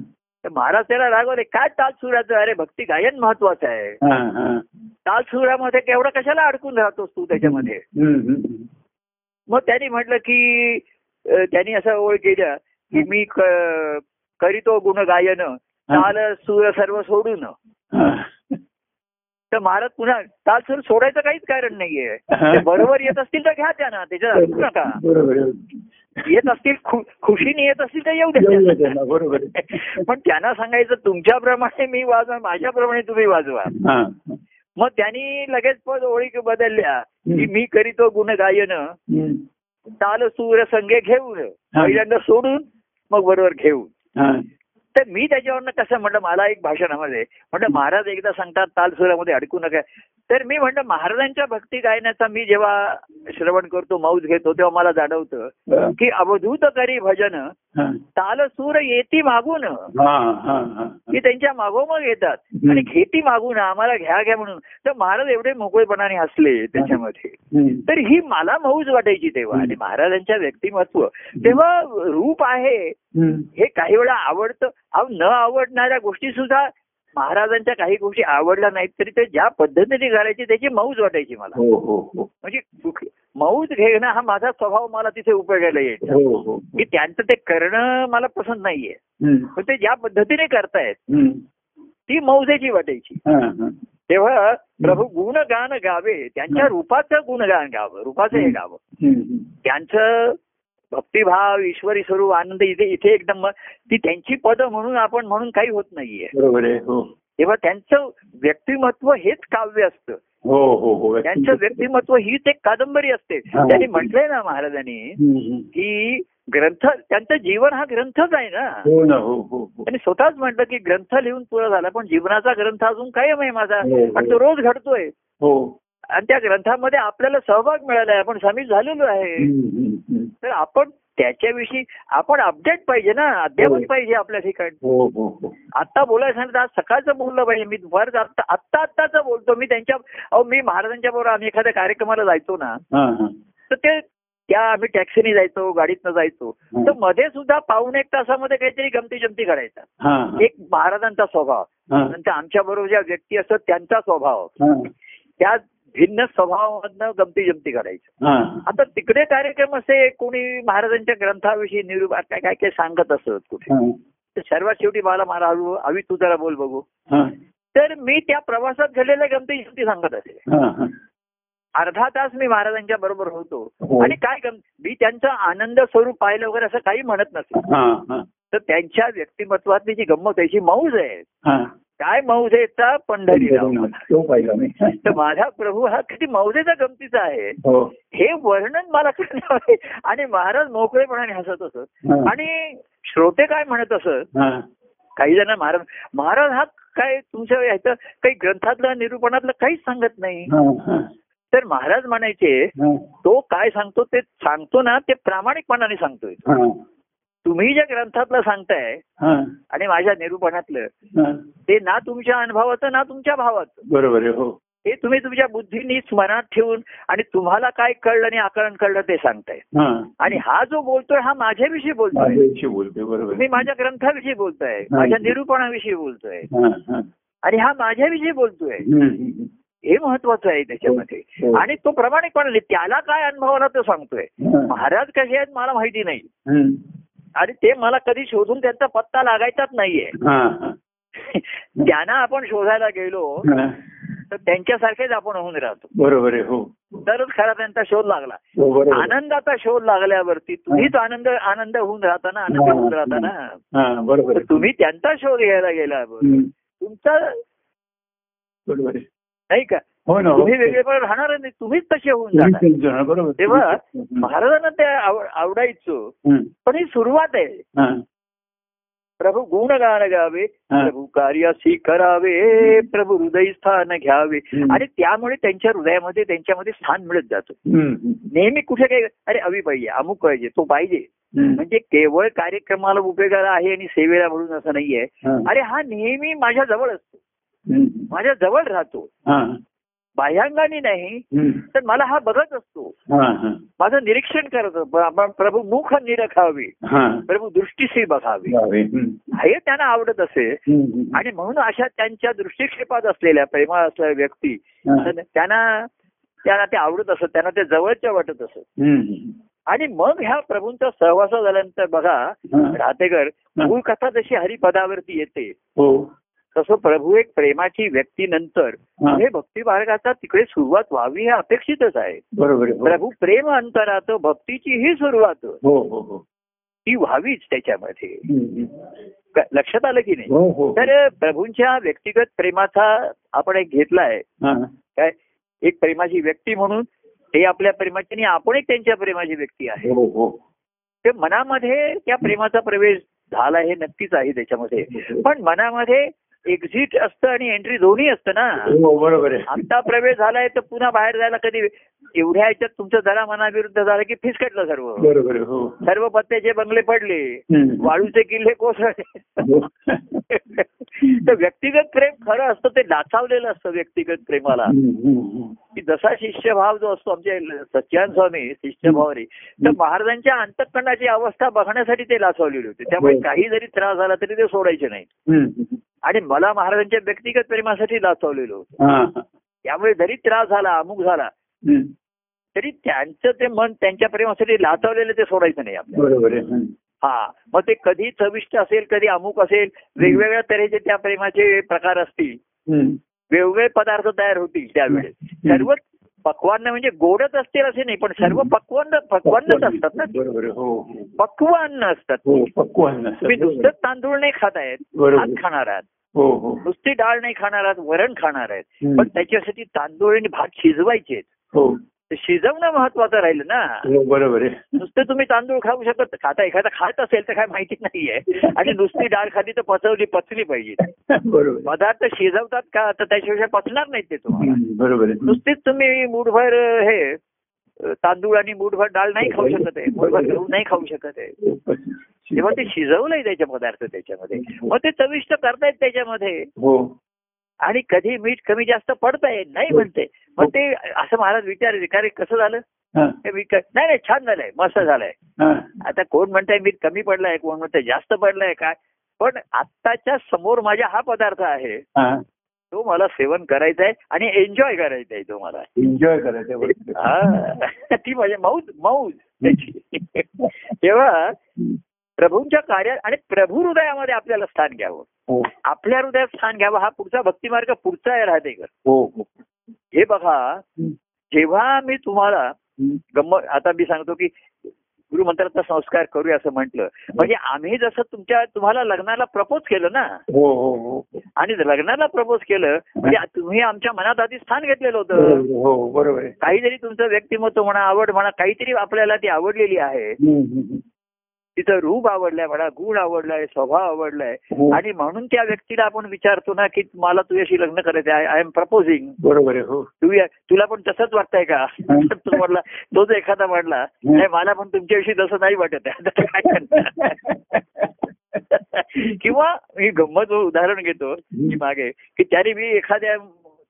तर महाराज त्याला रागवले काय ताल सुराचं अरे भक्ती गायन महत्वाचं आहे. हा हा. ताल सुरामध्ये केवढा कशाला अडकून राहतोस तू त्याच्यामध्ये. मग त्यांनी म्हटलं की त्यांनी असं ओळ केलं की मी करीतो गुण गायन ताल सूर सर्व सोडून. तर महाराज पुन्हा ताल सूर सोडायचं काहीच कारण नाहीये. बरोबर येत असतील तर घ्या त्यांना त्याच्यात अडकू नका. येत असतील खुशीने येत असतील तर येऊ द्या बरोबर. पण त्यांना सांगायचं तुमच्याप्रमाणे मी वाजवा माझ्याप्रमाणे तुम्ही वाजवा. मग त्यांनी लगेच पद ओळी बदलल्या. की मी करीतो गुण गायन. ताल सूर संगे घेऊन. पहिल्यांदा सोडून मग बरोबर घेऊन. तर मी त्याच्यावरनं कसं म्हटलं मला एक भाषणामध्ये म्हटलं महाराज एकदा सांगतात ताल सुरामध्ये अडकू नका. तर मी म्हणलं महाराजांच्या भक्ती गायनाचा मी जेव्हा श्रवण करतो मौज घेतो तेव्हा मला जाणवतं की अवधूत करी भजन ताल सूर येती मागून. की त्यांच्या मागोमाग येतात. आणि घेती मागून आम्हाला घ्या घ्या म्हणून. तर महाराज एवढे मोकळेपणाने हसले त्याच्यामध्ये. तर ही मला मौज वाटायची तेव्हा. आणि महाराजांच्या व्यक्तिमत्व. तेव्हा रूप आहे. हे काही वेळा आवडतं. न आवडणाऱ्या गोष्टी सुद्धा महाराजांच्या काही गोष्टी आवडल्या नाहीत तरी ते ज्या पद्धतीने घालायची त्याची मौज वाटायची मला. हो हो हो. म्हणजे मौज घेणं हा माझा स्वभाव मला तिथे उपयोगायला हो हो की त्यांचं ते करणं मला पसंत नाहीये. पण ते ज्या पद्धतीने करतायत. ती मौजेची वाटायची. तेव्हा प्रभू गुणगान गावे त्यांच्या रूपाचं गुणगान गावं रूपाचं हे गावं. त्यांचं भक्तिभाव ईश्वरी स्वरूप आनंद इथे इथे एकदम ती त्यांची पद म्हणून आपण म्हणून काही होत नाहीये. बरोबर आहे हो. तेव्हा त्यांचं व्यक्तिमत्व हेच काव्य असतं. हो हो हो त्यांचं व्यक्तिमत्व हीच एक कादंबरी असते. हा. त्यांनी म्हटलंय ना महाराजांनी. की ग्रंथ त्यांचं जीवन हा ग्रंथच आहे ना. हो ना हो हो हो. त्यांनी स्वतःच म्हटलं की ग्रंथ लिहून पुरा झाला पण जीवनाचा ग्रंथ अजून कायम आहे माझा. आणि तो रोज घडतोय. हो. आणि त्या ग्रंथामध्ये आपल्याला सहभाग मिळाला आहे. आपण सामील झालेलो आहे. तर आपण त्याच्याविषयी आपण अपडेट पाहिजे ना. हो. अद्यावत पाहिजे आपल्या ठिकाणी. हो हो हो. आता बोलायचं आज सकाळचं बोललं पाहिजे. मी दुपारचं आत्ता आत्ता आत्ताच बोलतो. मी त्यांच्या अहो मी महाराजांच्या बरोबर आम्ही एखाद्या कार्यक्रमाला जायचो ना. हा हा. तर ते त्या आम्ही टॅक्सीने जायचो गाडीतनं जायचो. हा. तर मध्ये सुद्धा पाऊण एक तासामध्ये काहीतरी गमती जमती करायचा. हा हा. एक महाराजांचा स्वभाव. हा. नंतर आमच्या बरोबर ज्या व्यक्ती असतात त्यांचा स्वभाव. हा. त्या भिन्न स्वभावामधनं गमती जमती करायचं आता तिकडे कार्यक्रम असे कोणी महाराजांच्या ग्रंथाविषयी निरूप काय काय काय सांगत असत कुठे? सर्वात शेवटी मला मला हळू हवी तू जरा बोल बघू. तर मी त्या प्रवासात घडलेल्या गमती जमती सांगत असे. अर्धा तास मी महाराजांच्या बरोबर होतो. हो. आणि काय गम मी त्यांचं आनंद स्वरूप पाहिलं वगैरे असं काही म्हणत नसे. हा. तर त्यांच्या व्यक्तिमत्वातली जी गंमत त्याची मौज आहे हा. काय मौज आहे चा पंढरी तर माझा प्रभू हा किती मौजेचा गमतीचा आहे. हो. हे वर्णन मला आहे. आणि महाराज मोकळेपणाने हसत असत. आणि श्रोते काय म्हणत असत? काही जण महाराज महाराज हा काय तुमच्या ह्याचं काही ग्रंथातलं निरूपणातलं काहीच सांगत नाही. तर महाराज म्हणायचे तो काय सांगतो ते सांगतो ना ते प्रामाणिकपणाने सांगतोय. तुम्ही ज्या ग्रंथातलं सांगताय हा. आणि माझ्या निरूपणातलं हा. ते ना तुमच्या अनुभवाचं ना तुमच्या भावाचं. बरोबर आहे हो. हे तुम्ही तुमच्या बुद्धीनी स्मरणात ठेवून आणि तुम्हाला काय कळलं आणि आकलन कळलं ते सांगताय. हा. आणि हा जो बोलतोय हा माझ्याविषयी बोलतोय. बरोबर तुम्ही माझ्या ग्रंथाविषयी बोलताय हा. माझ्या निरूपणाविषयी बोलतोय. हा हा. आणि हा माझ्याविषयी बोलतोय. हे महत्वाचं आहे त्याच्यामध्ये. हो. आणि तो प्रामाणिकपणाने त्याला काय अनुभवाला तो सांगतोय? हा. महाराज कसे आहेत मला माहिती नाही. आणि ते मला कधी शोधून त्यांचा पत्ता लागायचाच नाहीये. त्यांना आपण शोधायला गेलो. तर त्यांच्यासारखेच आपण होऊन राहतो. बरोबर आहे हो. तरच खरा त्यांचा शोध लागला. हो. आनंदाचा शोध लागल्यावरती तुम्हीच आनंद आनंद होऊन राहताना आनंद होऊन राहताना हा बरोबर. तुम्ही त्यांचा शोध घ्यायला गेला. तुमचा बरोबर नाही का? हो ना हो. तुम्ही वेगळेपण राहणार नाही तुम्हीच तसे होऊन जाणार बरोबर तेव्हा. महाराजांना ते आव- आवडायचं. पण ही सुरुवात आहे हा. प्रभू गुणगान गावे हा. प्रभू कार्यासी करावे प्रभू हृदय स्थान घ्यावे. आणि त्यामुळे त्यांच्या हृदयामध्ये त्यांच्यामध्ये स्थान मिळत जातं. नेहमी कुठे काही अरे अवी पाहिजे अमुक पाहिजे तो पाहिजे. म्हणजे केवळ कार्यक्रमाला उपयोगाला आहे आणि सेवेला म्हणून असं नाहीये हा. अरे हा नेहमी माझ्या जवळ असतो. माझ्या जवळ राहतो हा. बाह्यांगाने नाही. तर मला हा बघत असतो. माझं निरीक्षण करत प्रभू मुख निरखावे. प्रभू दृष्टीशी बघावे. हे त्यांना आवडत असे. आणि म्हणून अशा त्यांच्या दृष्टिक्षेपात असलेल्या प्रेमाळ असलेल्या व्यक्ती त्यांना त्यांना ते आवडत असत त्यांना ते जवळच्या वाटत असत. आणि मग ह्या प्रभूंचा सहवास झाल्यानंतर बघा. राहतेकर. मूळ कथा जशी हरिपदावरती येते हो तसं प्रभू एक प्रेमाची व्यक्ती नंतर हा. भक्ती मार्गाचा तिकडे सुरुवात व्हावी हे अपेक्षितच आहे. बरोबर. प्रभू प्रेम अंतरात भक्तीची ही सुरुवात. हो हो हो. ती व्हावीच त्याच्यामध्ये. लक्षात आलं की नाही? तर प्रभूंच्या व्यक्तिगत प्रेमाचा आपण एक घेतलाय. काय? एक प्रेमाची व्यक्ती म्हणून ते आपल्या प्रेमाची आणि आपण एक त्यांच्या प्रेमाची व्यक्ती आहे. ते मनामध्ये त्या प्रेमाचा प्रवेश झाला हे नक्कीच आहे त्याच्यामध्ये. पण मनामध्ये एक्झिट असतं आणि एंट्री दोन्ही असतं ना हो बरोबर आहे आता प्रवेश झालाय तर पुन्हा बाहेर जायला कधी एवढ्या ह्याच्यात तुमचं जरा मनाविरुद्ध झालं की फिसकटलं सर्व बरोबर हो सर्व पत्त्याचे बंगले पडले. वाळूचे किल्ले कोसळले हो. तर व्यक्तिगत प्रेम खरं असतं ते लाचावलेलं असतं व्यक्तिगत प्रेमाला. की जसा शिष्यभाव जो असतो आमचे सच्चान स्वामी शिष्यभावरी तर महाराजांच्या अंतकरणाची अवस्था बघण्यासाठी ते लाचवलेले होते त्यामुळे. काही जरी त्रास झाला तरी ते सोडायचे नाही. आणि मला महाराजांच्या व्यक्तिगत प्रेमासाठी लाचवलेलं होतं. त्यामुळे जरी त्रास झाला अमुक झाला. तरी त्यांचं ते मन त्यांच्या प्रेमासाठी लाचवलेलं ते सोडायचं नाही आपल्याला. हा मग ते कधी चविष्ट असेल कधी अमुक असेल वेगवेगळ्या तऱ्हेचे त्या प्रेमाचे प्रकार असतील. वेगवेगळे पदार्थ तयार होतील त्यावेळेस सर्व पक्वान्न म्हणजे गोडच असतील असे नाही पण सर्व पक्वान्न पक्वान्नच असतात ना? बरोबर आहे. हो हो. पक्वान्न असतात. हो पक्वान. तुम्ही नुसतं तांदूळ नाही खात आहेत. भात खाणार आहात. हो हो. नुसती डाळ नाही खाणार आहात वरण खाणार आहेत. पण त्याच्यासाठी तांदूळ आणि भात शिजवायचे हो. शिजवणं महत्वाचं राहिलं ना. हो बरोबर आहे. नुसतं तुम्ही तांदूळ खाऊ शकत खाता एखादा खात असेल तर काय माहिती नाहीये. आणि नुसती डाळ खाली तर पचवली पचली पाहिजे. बरोबर. पदार्थ शिजवतात का तर त्याशिवाय पचणार नाहीत ते तुम्हाला. बरोबर आहे. नुसतीच तुम्ही मूठभर हे तांदूळ आणि मूठभर डाळ नाही खाऊ शकत आहे. मूठभर गहू नाही खाऊ शकत आहे. तेव्हा ते शिजवलंय त्याचे पदार्थ त्याच्यामध्ये मग ते चविष्ट करतायत त्याच्यामध्ये. हो. आणि कधी मीठ कमी जास्त पडतंय? नाही म्हणते. मग ते असं महाराज विचारायचे का रे कसं झालं? हा, मीठ नाही नाही छान झालंय मस्त झालंय. हा. आता कोण म्हणताय मीठ कमी पडलंय? कोण म्हणतंय जास्त पडलंय काय पण आत्ताच्या समोर माझ्या हा पदार्थ आहे. हा. तो मला सेवन करायचा आहे आणि एन्जॉय करायचा आहे तो मला. एन्जॉय करायचं. हा. ती माझी मौज मौज. तेव्हा प्रभूंच्या कार्यात आणि प्रभू हृदयामध्ये आपल्याला स्थान घ्यावं. हो. आपल्या हृदयात स्थान घ्यावं हा पुढचा भक्तिमार्ग पुढचा राहते हो. हो बघा. जेव्हा मी तुम्हाला. गंमत आता मी सांगतो की गुरुमंत्राचा संस्कार करूया असं म्हटलं. म्हणजे आम्ही जसं तुमच्या तुम्हाला लग्नाला प्रपोज केलं ना? हो आणि लग्नाला प्रपोज केलं म्हणजे तुम्ही आमच्या मनात आधी स्थान घेतलेलं होतं. हो काहीतरी तुमचं व्यक्तिमत्व म्हणा आवड म्हणा काहीतरी आपल्याला ती आवडलेली आहे. तिचं रूप आवडलंय म्हणा गुण आवडलाय स्वभाव आवडलाय. हो. आणि म्हणून त्या व्यक्तीला आपण विचारतो ना की मला तुझ्याशी लग्न करायचं आहे आय एम प्रपोजिंग बरोबर हो. तुला पण तसंच वाटतंय का? तो म्हणला तो जो एखादा म्हणला नाही मला पण तुमच्याविषयी तसं नाही वाटत आहे. किंवा मी गंमत उदाहरण घेतो की मागे की त्याने मी एखाद्या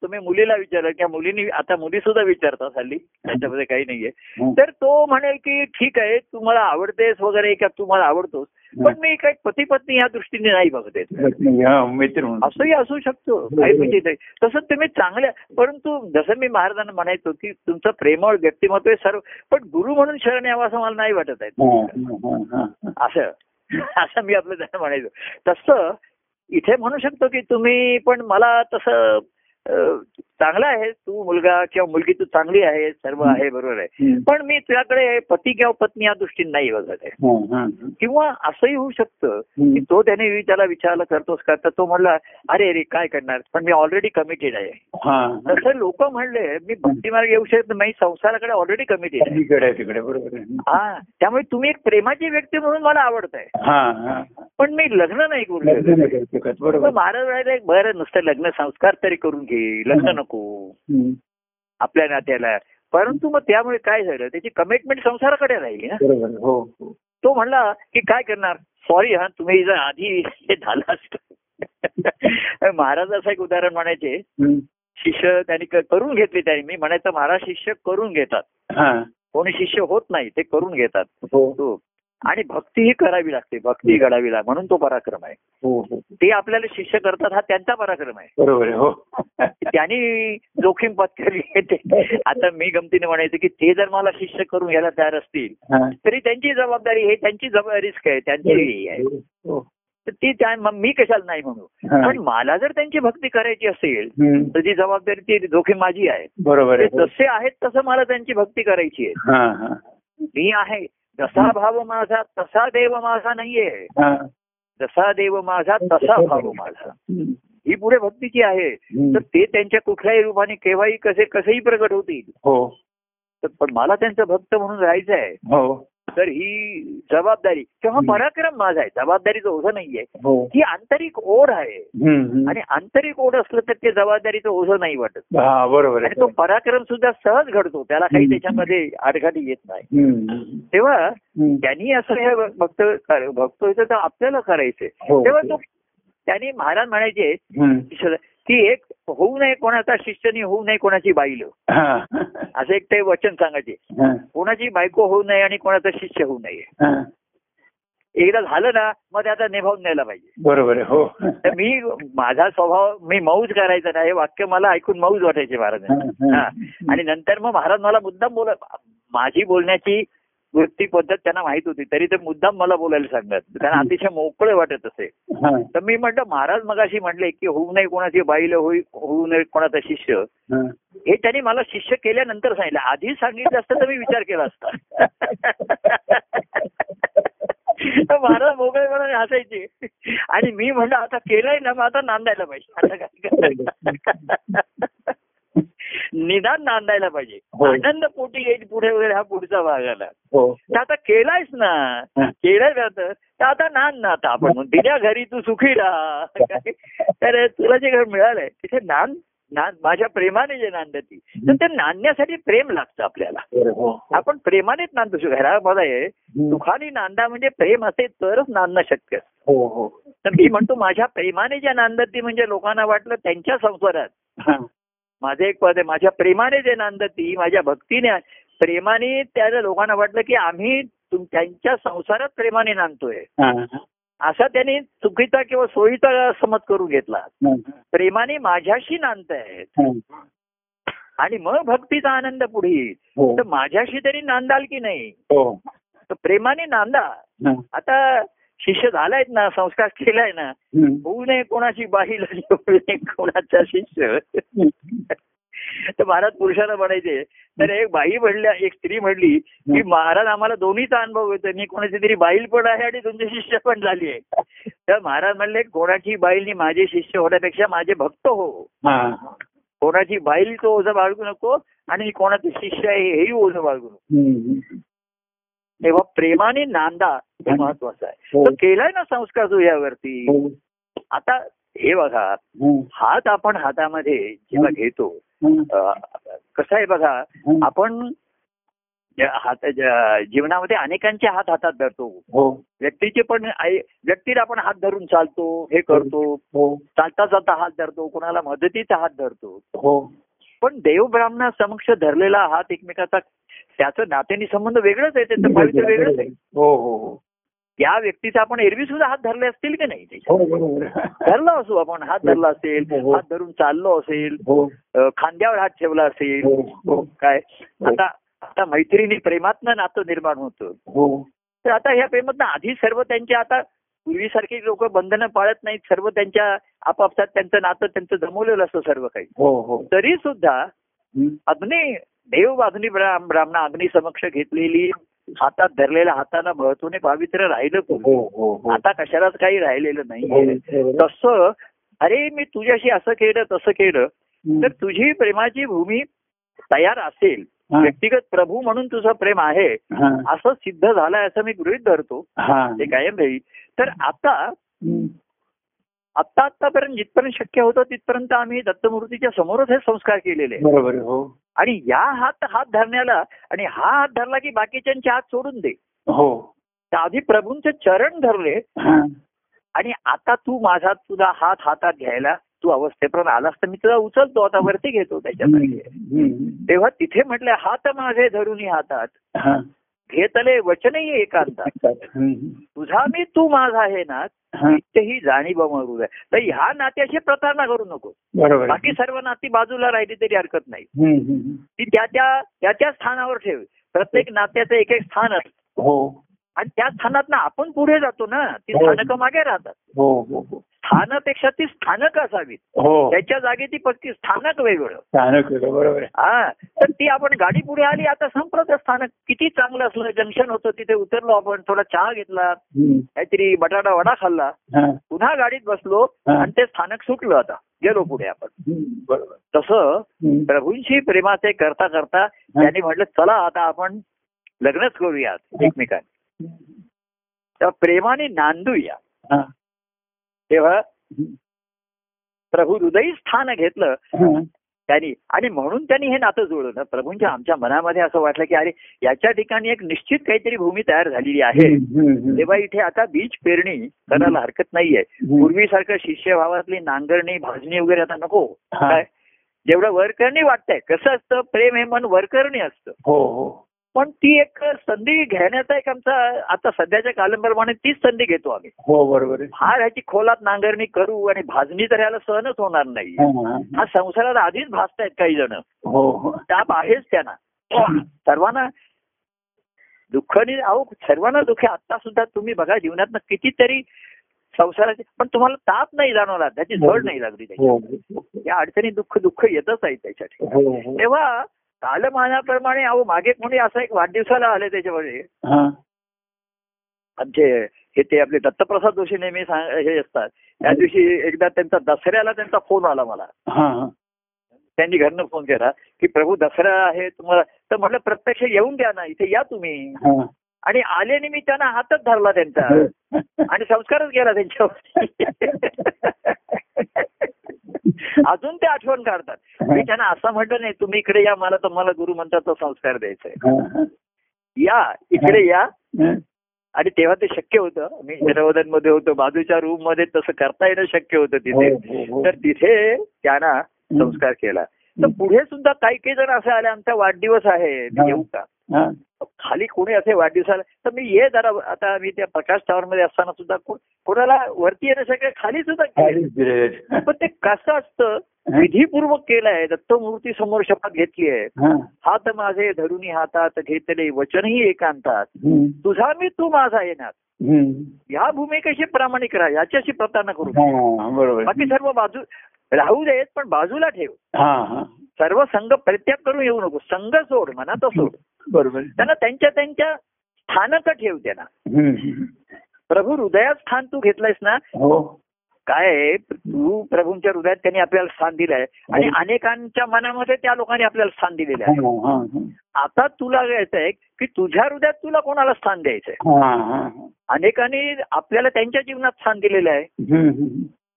तुम्ही मुलीला विचारलं किंवा मुलीनी आता मुली सुद्धा विचारतात हल्ली त्याच्यामध्ये काही नाहीये. तर तो म्हणेल की ठीक आहे तू मला आवडतेस वगैरे का तू मला आवडतोस पण मी काही पती पत्नी या दृष्टीने नाही बघते हा असंही असू शकतो काही म्हणजे नाही. तसंच तुम्ही चांगल्या परंतु जसं मी महाराजांना म्हणायचो की तुमचं प्रेमळ व्यक्तिमत्व आहे सर्व पण गुरु म्हणून शरण यावं असं मला नाही वाटत आहे. हा, हा, हा, हा. असं असं मी आपलं त्यांना म्हणायचो. तसं इथे म्हणू शकतो की तुम्ही पण मला तसं Oh. चांगला आहे तू मुलगा किंवा मुलगी तू चांगली आहे सर्व आहे बरोबर आहे. पण मी तुझ्याकडे पती किंवा पत्नी या दृष्टीने नाही बघत आहे. हा, किंवा असंही होऊ शकतं की तो त्याने त्याला विचारला करतोस का तर तो म्हणला अरे अरे काय करणार? पण मी ऑलरेडी कमिटेड आहे. तसं लोक म्हणले मी भक्तिमार्ग येऊ शकत नाही संसाराकडे ऑलरेडी कमिटेड आहे. तिकडे आहे, तिकडे बरोबर आहे. हा त्यामुळे तुम्ही एक प्रेमाची व्यक्ती म्हणून मला आवडताय. हा हा पण मी लग्न नाही करू शकत. महाराज म्हणाले बरं नुसतं लग्न संस्कार तरी करून घे लग्न नको. आपल्या नात्याला. परंतु मग त्यामुळे काय झालं? त्याची कमिटमेंट संसाराकडे राहिली ना. हो हो. तो म्हणला की काय करणार? सॉरी हा तुम्ही जर आधी हे झालं असतं. महाराज असं एक उदाहरण म्हणायचे. शिष्य त्यांनी करून घेतले त्यांनी. मी म्हणायचं महाराज शिष्य करून घेतात. हा. कोणी शिष्य होत नाही ते करून घेतात. हो आणि भक्तीही करावी लागते. भक्ती घडावी लागते. म्हणून तो पराक्रम आहे. हो हो. ते आपल्याला शिष्य करतात हा त्यांचा पराक्रम आहे. बरोबर हो. त्यांनी जोखीम पत्करली ते आता मी गमतीने म्हणायचं की ते जर मला शिष्य करून घ्यायला तयार असतील हा. तरी त्यांची जबाबदारी हे त्यांची रिस्क आहे त्यांची हे आहे. हो. तर ती त्या मी कशाला नाही म्हणू? हा. पण मला जर त्यांची भक्ती करायची असेल. तर ती जबाबदारी ती जोखीम माझी आहे. बरोबर हो. जसे आहेत तसं मला त्यांची भक्ती करायची आहे. हा हा. मी आहे जसा भाव माझा तसा देव माझा नाहीये. हा. जसा देव माझा तसा भाव माझा. ही पुढे भक्तीची आहे. तर ते त्यांच्या कुठल्याही रूपाने केव्हाही कसे कसेही प्रकट होतील. हो. तर पण मला त्यांचं भक्त म्हणून राहायचं आहे हो. तर ही जबाबदारी किंवा. पराक्रम माझा आहे जबाबदारीचं ओझं नाहीये हो ही आंतरिक ओढ आहे. आणि आंतरिक ओढ असलं तर ते जबाबदारीचं ओझं नाही वाटत हा बरोबर आणि तो पराक्रम सुद्धा सहज घडतो त्याला काही. त्याच्यामध्ये आडघाटी येत नाही तेव्हा. त्यांनी असं हे भक्त भक्तो तर आपल्याला करायचंय हो. तेव्हा तो त्यांनी महाराज म्हणायचे. की एक होऊ नये कोणाचा शिष्यनी होऊ नये कोणाची बाईल. असं एक ते वचन सांगायचे. कोणाची बायको होऊ नये आणि कोणाचा शिष्य होऊ नये. एकदा झालं ना मग ते आता निभावून न्यायला पाहिजे बरोबर हो तर मी माझा स्वभाव मी मौज करायचा ना हे वाक्य मला ऐकून मौज वाटायचे महाराज. आणि नंतर मग महाराज मला मुद्दाम बोल माझी बोलण्याची वृत्ती पद्धत त्यांना माहीत होती. तरी ते मुद्दाम मला बोलायला सांगत त्यांना अतिशय मोकळे वाटत असे. तर मी म्हटलं महाराज मगाशी म्हटले की होऊ नये कोणाची बाईल होई होऊ नये कोणाचा शिष्य. हा. त्यांनी मला शिष्य केल्यानंतर सांगितलं. आधी सांगितलं असतं तर मी विचार केला असता. महाराज मोकळे म्हणून हसायचे. आणि मी म्हणलं आता केलंय ना मग आता नांदायला पाहिजे. आता काय? निदान नांदायला पाहिजे. हो. आनंद पोटी येईल पुढे वगैरे हा पुढचा भाग आला. हो. तर आता केलायच ना. केलंय ना तर आता नांद ना आता आपण. दिल्या घरी तू सुखी राहा. तर तुला जे घर मिळालंय तिथे नांद नांद माझ्या प्रेमाने जे नांदती तर ते नांदण्यासाठी प्रेम लागतं आपल्याला. हो. आपण प्रेमानेच नांदतो. शक- घरामध्ये हम्म. सुखाने नांदा म्हणजे प्रेम असेल तरच नांदणं शक्य तर मी म्हणतो माझ्या प्रेमाने ज्या नांदती म्हणजे लोकांना वाटलं त्यांच्या संसारात. माझं एक पद आहे. माझ्या प्रेमाने जे नांदती माझ्या भक्तीने प्रेमाने त्या लोकांना वाटलं की आम्ही त्यांच्या संसारात प्रेमाने नांदतोय. हा. असा त्यांनी चुकीचा किंवा सोयीचा समज करून घेतला. प्रेमाने माझ्याशी नांदतायत. हा. आणि मग भक्तीचा आनंद पुढे हो. तर माझ्याशी तरी नांदाल की नाही? हो. तर प्रेमाने नांदा. आता शिष्य झालायत ना संस्कार केलाय ना. होऊ नये कोणाची होऊ नये कोणाचा शिष्य तर महाराज पुरुषाला म्हणायचे तर एक बाई म्हणल्या एक स्त्री म्हणली की महाराज आम्हाला दोन्हीचा अनुभव येतो मी कोणाची तरी बाईल पण आहे आणि तुमचे शिष्य पण झाली आहे तर महाराज म्हणले कोणाची बाईलनी माझे शिष्य होण्यापेक्षा माझे भक्त हो. कोणाची बाईल तो ओझं बाळगू नको आणि कोणाचे शिष्य आहे हेही ओझं बाळगू नको. तेव्हा प्रेमाने नांदा हे महत्वाचं आहे. हो. तो केलाय ना संस्कार तुझ्यावरती हो. आता हे बघा. हात आपण हातामध्ये जेव्हा घेतो कसं आहे बघा. आपण हात जीवनामध्ये अनेकांचे हात हातात धरतो. हो. व्यक्तीचे पण व्यक्तीला आपण हात धरून चालतो हे करतो. हो. चालता चालता हात धरतो कोणाला मदतीचा हात धरतो. हो. पण देव ब्राह्मणा समक्ष धरलेला हात एकमेकाचा त्याचं नात्याने संबंध वेगळंच आहे त्याचं पावित्र्य वेगळंच आहे. हो हो हो. या व्यक्तीचा आपण एरवी सुद्धा हात धरले असतील की नाही? हो बरोबर धरला असू आपण हात धरला असेल हो. हात धरून चाललो असेल हो. खांद्यावर हात ठेवला असेल हो हो. काय? आता आता मैत्रिणी प्रेमातनं नातं निर्माण होतं. हो. तर आता ह्या प्रेमातनं आधी सर्व त्यांच्या आता पूर्वीसारखी लोक बंधनं पाळत नाहीत सर्व त्यांच्या आपापसात त्यांचं नातं त्यांचं जमवलेलं असतं सर्व काही. हो हो. तरी सुद्धा. अग्नी देव ब्रा- ब्राह्मण अग्नी समक्ष घेतलेली हातात धरलेल्या हाताला महत्वाने पावित्र्य राहिलं हो कोण हो हो आता कशालाच काही राहिलेलं हो, नाहीये. तसं अरे मी तुझ्याशी असं केलं तसं केलं. तर तुझी प्रेमाची भूमी तयार असेल हा. व्यक्तिगत प्रभू म्हणून तुझं प्रेम आहे हा. असं सिद्ध झालंय असं मी गृहित धरतो हा. ते कायम राहील तर आता. आत्ता आतापर्यंत जिथपर्यंत शक्य होतं तिथपर्यंत आम्ही दत्तमूर्तीच्या समोरच हे संस्कार केलेले. बरोबर हो आणि या हात हात धरण्याला आणि हा हात धरला की बाकीच्यांचे हात सोडून दे हो आधी प्रभूंचे चरण धरले. आणि आता तू माझा तुझा हात हातात घ्यायला तू अवस्थेपर्यंत आलास तर मी तुला उचलतो आता वरती घेतो त्याच्यामध्ये. तेव्हा तिथे म्हटलं हात माझे धरून हातात. घेतले वचनही एकांतात हम्म. तुझा मी तू माझा आहे ना हा. जाणीव मरू आहे तर ह्या नात्याशी प्रतारणा करू नको. बाकी सर्व नाती बाजूला राहिली तरी हरकत नाही. ती त्या त्या त्या त्या स्थानावर ठेव प्रत्येक नात्याचं एक एक स्थान असतं हो आणि त्या स्थानात आपण पुढे जातो ना ती हो. स्थानकं मागे राहतात हो स्थानापेक्षा ती स्थानक असावीत. हो. त्याच्या जागी ती पक्की स्थानक वेगळं. स्थानक वेगळं, बरोबर हा तर ती आपण गाडी पुढे आली आता संपलं स्थानक. किती चांगलं असलं जंक्शन होतं तिथे उतरलो आपण थोडा चहा घेतला. काहीतरी बटाटा वडा खाल्ला. पुन्हा गाडीत बसलो. आणि ते स्थानक सुटलं आता. गेलो पुढे आपण. बरोबर. तसं. प्रभूंशी प्रेमाचे करता करता त्यांनी म्हटलं चला आता आपण लग्नच करूयात एकमेकांना. तेव्हा प्रेमाने नांदूया. तेव्हा. प्रभू हृदयी स्थान घेतलं. त्यांनी. आणि म्हणून त्यांनी हे नातं जुळवलं प्रभूंच्या आमच्या मनामध्ये असं वाटलं की अरे याच्या ठिकाणी एक निश्चित काहीतरी भूमी तयार झालेली आहे. तेव्हा इथे आता बीज पेरणी करायला हरकत नाहीये. पूर्वीसारखं शिष्यभावातली नांगरणी भाजणी वगैरे आता नको. काय? जेवढं वरकरणी वाटतंय. कसं असतं? प्रेम हे मन वरकरणी असतं. हो हो. पण ती एक संधी घेण्याचा एक आमचा आता सध्याच्या कालप्रमाणे तीच संधी घेतो आम्ही. हो बरोबर फार ह्याची खोलात नांगरणी करू आणि भाजणी तर ह्याला सहनच होणार नाही. हा, हा. हा. संसारात आधीच भासतायत काही जण. हो हो. ताप आहेच त्यांना. सर्वांना दुःखाने अहो सर्वांना दुःख. आता सुद्धा तुम्ही बघा जीवनात कितीतरी संसाराचे पण तुम्हाला ताप नाही जाणवला त्याची झड नाही लागली त्याची हो हो. या अडचणी दुःख दुःख येतच आहे त्याच्यात. हो हो. तेव्हा कालमानाप्रमाणे अहो मागे कोणी असं एक वाढदिवसाला आले त्याच्यामध्ये. हा. आमचे हे ते आपले दत्तप्रसाद जोशी नेहमी हे असतात. त्या दिवशी एकदा त्यांचा दसऱ्याला त्यांचा फोन आला मला. त्यांनी घरनं फोन केला की प्रभू दसरा आहे तुम्हाला तर म्हटलं प्रत्यक्ष येऊन द्या ना इथे या तुम्ही. आणि आले मी त्यांना हातच धरला त्यांचा. आणि संस्कारच केला त्यांच्यावर अजून ते आठवण काढतात मी त्यांना असं म्हटलं नाही तुम्ही इकडे या मला तुम्हाला गुरु म्हणतात तो संस्कार द्यायचा आहे हा, हा. या इकडे या हा. आणि तेव्हा ते शक्य होतं मी जनवदनमध्ये होतो बाजूच्या रूममध्ये तसं करता येणं शक्य होतं हो, तिथे हो, हो. तर तिथे त्यांना संस्कार केला तर पुढे सुद्धा काही काही जण असे आले आमचा वाढदिवस आहे हा. येऊ का हा. खाली कोणी असे वाढदिवसाला तर मी ये जरा आता मी त्या प्रकाश टावर मध्ये असताना सुद्धा कोणाला वरती येणं शक्य खाली सुद्धा. पण ते कसं असतं विधीपूर्वक केलंय दत्तमूर्ती समोर शपथ घेतली आहे. हा. हात माझे धरुणी हातात घेतले वचनही एकांतात. तुझा मी तू माझा येणार. ह्या भूमिकेशी प्रामाणिक राहा याच्याशी प्रतारणा करू. बरोबर. बाकी सर्व बाजू राहू देत पण बाजूला ठेव. सर्व संघ परित्याग करून येऊ नको. संघ सोड मनात सोड. बरोबर. त्यांना त्यांच्या त्यांच्या स्थानक ठेव त्यांना. प्रभू हृदयात स्थान तू घेतलंयस ना? हो. काय तू प्रभूंच्या हृदयात त्यांनी आपल्याला स्थान दिलंय. आणि अनेकांच्या मनामध्ये त्या लोकांनी आपल्याला स्थान दिलेलं आहे. हा, हा, हा. आता तुला आहे की तुझ्या हृदयात तुला कोणाला स्थान द्यायचंय? हा, हा, हा. अनेकांनी आपल्याला त्यांच्या जीवनात स्थान दिलेलं आहे.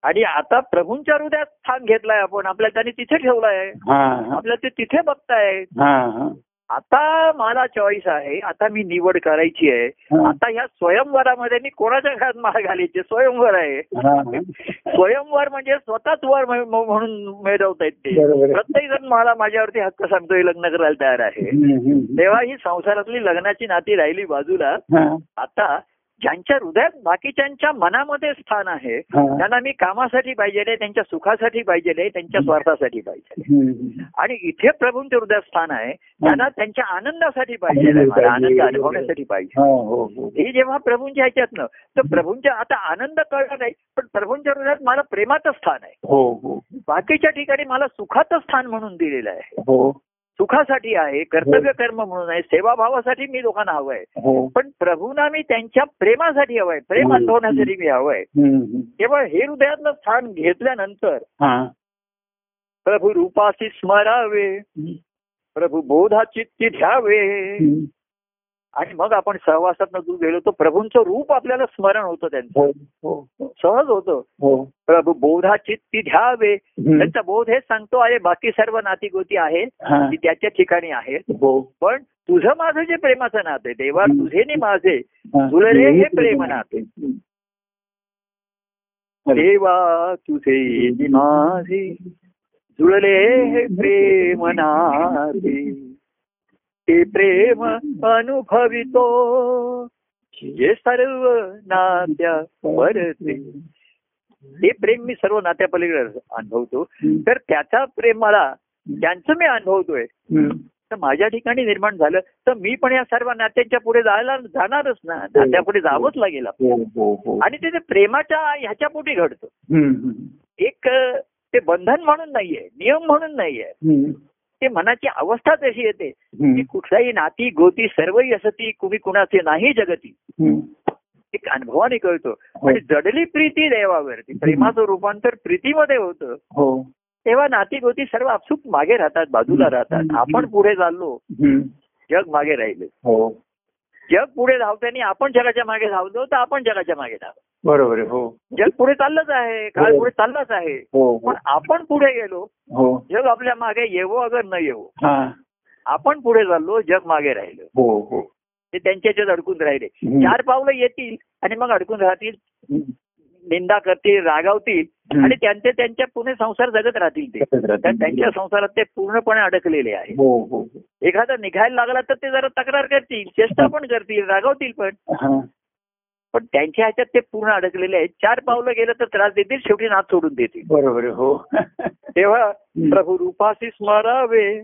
आणि आता प्रभूंच्या हृदयात स्थान घेतलंय आपण. आपल्या त्यांनी तिथे ठेवलंय. हा, हा. आपल्याला ते तिथे बघताय. हा, हा. आता मला चॉईस आहे आता मी निवड करायची आहे. आता ह्या स्वयंवरामध्ये मी कोणाच्या घरात माळ घालायची स्वयंवर आहे. स्वयंवर म्हणजे स्वतःच वर म्ह- म्ह- म्हणून मिळवता येत. प्रत्येक जण मला माझ्यावरती हक्क सांगतोय लग्न करायला तयार आहे. तेव्हा ही संसारातली लग्नाची नाती राहिली बाजूला आता ज्यांच्या हृदयात बाकीच्यांच्या मनामध्ये स्थान आहे. त्यांना मी कामासाठी पाहिजे त्यांच्या सुखासाठी पाहिजे त्यांच्या स्वार्थासाठी पाहिजे. आणि इथे प्रभूंचे हृदयात स्थान आहे त्यांना त्यांच्या आनंदासाठी पाहिजे आनंद. अनुभवण्यासाठी पाहिजे. हा, हो, हो. हे. जेव्हा प्रभूंच्या ह्याच्यातनं तर प्रभूंच्या आता आनंद कळला नाही पण प्रभूंच्या हृदयात मला प्रेमाचं स्थान आहे. हो हो. बाकीच्या ठिकाणी मला सुखाचं स्थान म्हणून दिलेलं आहे. सुखासाठी आहे कर्तव्य कर्म म्हणून आहे सेवाभावासाठी मी लोकांना हवंय हो पण प्रभूंना मी त्यांच्या प्रेमासाठी हवंय प्रेम. अनुभवण्यासाठी मी हवंय. तेव्हा हे हृदयातलं स्थान घेतल्यानंतर हा. प्रभू रूपाशी स्मरावे. प्रभू बोधा चित्ती हम्म. आणि मग आपण सहवासात तू गेलो तर प्रभूंचं रूप आपल्याला स्मरण होतं त्यांचं हो हो हो. सहज होतं प्रभू बोधा चित्ती घ्यावे हम्म. त्यांचा बोध हेच सांगतो अरे बाकी सर्व नाती गोती आहेत. ती त्याच्या ठिकाणी आहेत पण तुझं माझं जे प्रेमाचं नातं आहे देवा. तुझे नि माझे. तुला रे हे प्रेम नाते. देवा तुझे माझे जुळले हे प्रेम नाते ते प्रेम अनुभवितो. जे सर्व नात्या परते हे प्रेम मी सर्व नात्या पलीकडे अनुभवतो तर त्याचा प्रेम मला त्यांचं मी अनुभवतोय. तर माझ्या ठिकाणी निर्माण झालं. तर मी पण या सर्व नात्यांच्या पुढे जायला जाणारच ना. नात्या पुढे जावंच लागेल. हो हो हो. आणि ते ते प्रेमाच्या ह्याच्या पोटी घडतं. एक ते बंधन म्हणून नाहीये नियम म्हणून नाहीये. ते मनाची अवस्था तशी येते? की हम्म. कुठल्याही नाती गोती सर्वही असती कुणी कुणाचे नाही जगती. एक अनुभवाने कळतो. आणि जडली प्रीती देवावरती प्रेमाचं रूपांतर प्रीतीमध्ये होतं. हो. तेव्हा नाती गोती सर्व आपसूक मागे राहतात बाजूला राहतात. आपण पुढे चाललो. जग मागे राहिले. हो. जग पुढे धावताना आपण जगाच्या मागे धावलो तर आपण जगाच्या मागे धाव बरोबर आहे हो. जग पुढे चाललंच आहे काळ पुढे चाललाच आहे. हो हो. पण आपण पुढे गेलो हो. जग आपल्या मागे येवो अगर न येवो. हा. आपण पुढे चाललो जग मागे राहिलो. हो हो. ते त्यांच्या याच्यात अडकून राहिले. चार पावलं येतील आणि मग अडकून राहतील. निंदा करतील रागावतील. आणि त्यांचे त्यांच्या पुणे संसार जगत राहतील ते. त्यांच्या संसारात ते पूर्णपणे अडकलेले आहे हो हो एखादा निघायला लागला तर ते जरा तक्रार करतील चेष्टा पण करतील रागावतील पण. हा. पण त्यांच्या ह्याच्यात ते पूर्ण अडकलेले आहेत. चार पावलं गेलं तर त्रास देतील शेवटी नाथ सोडून देतील. बरोबर आहे हो. तेव्हा प्रभू रूपाशी स्मरावे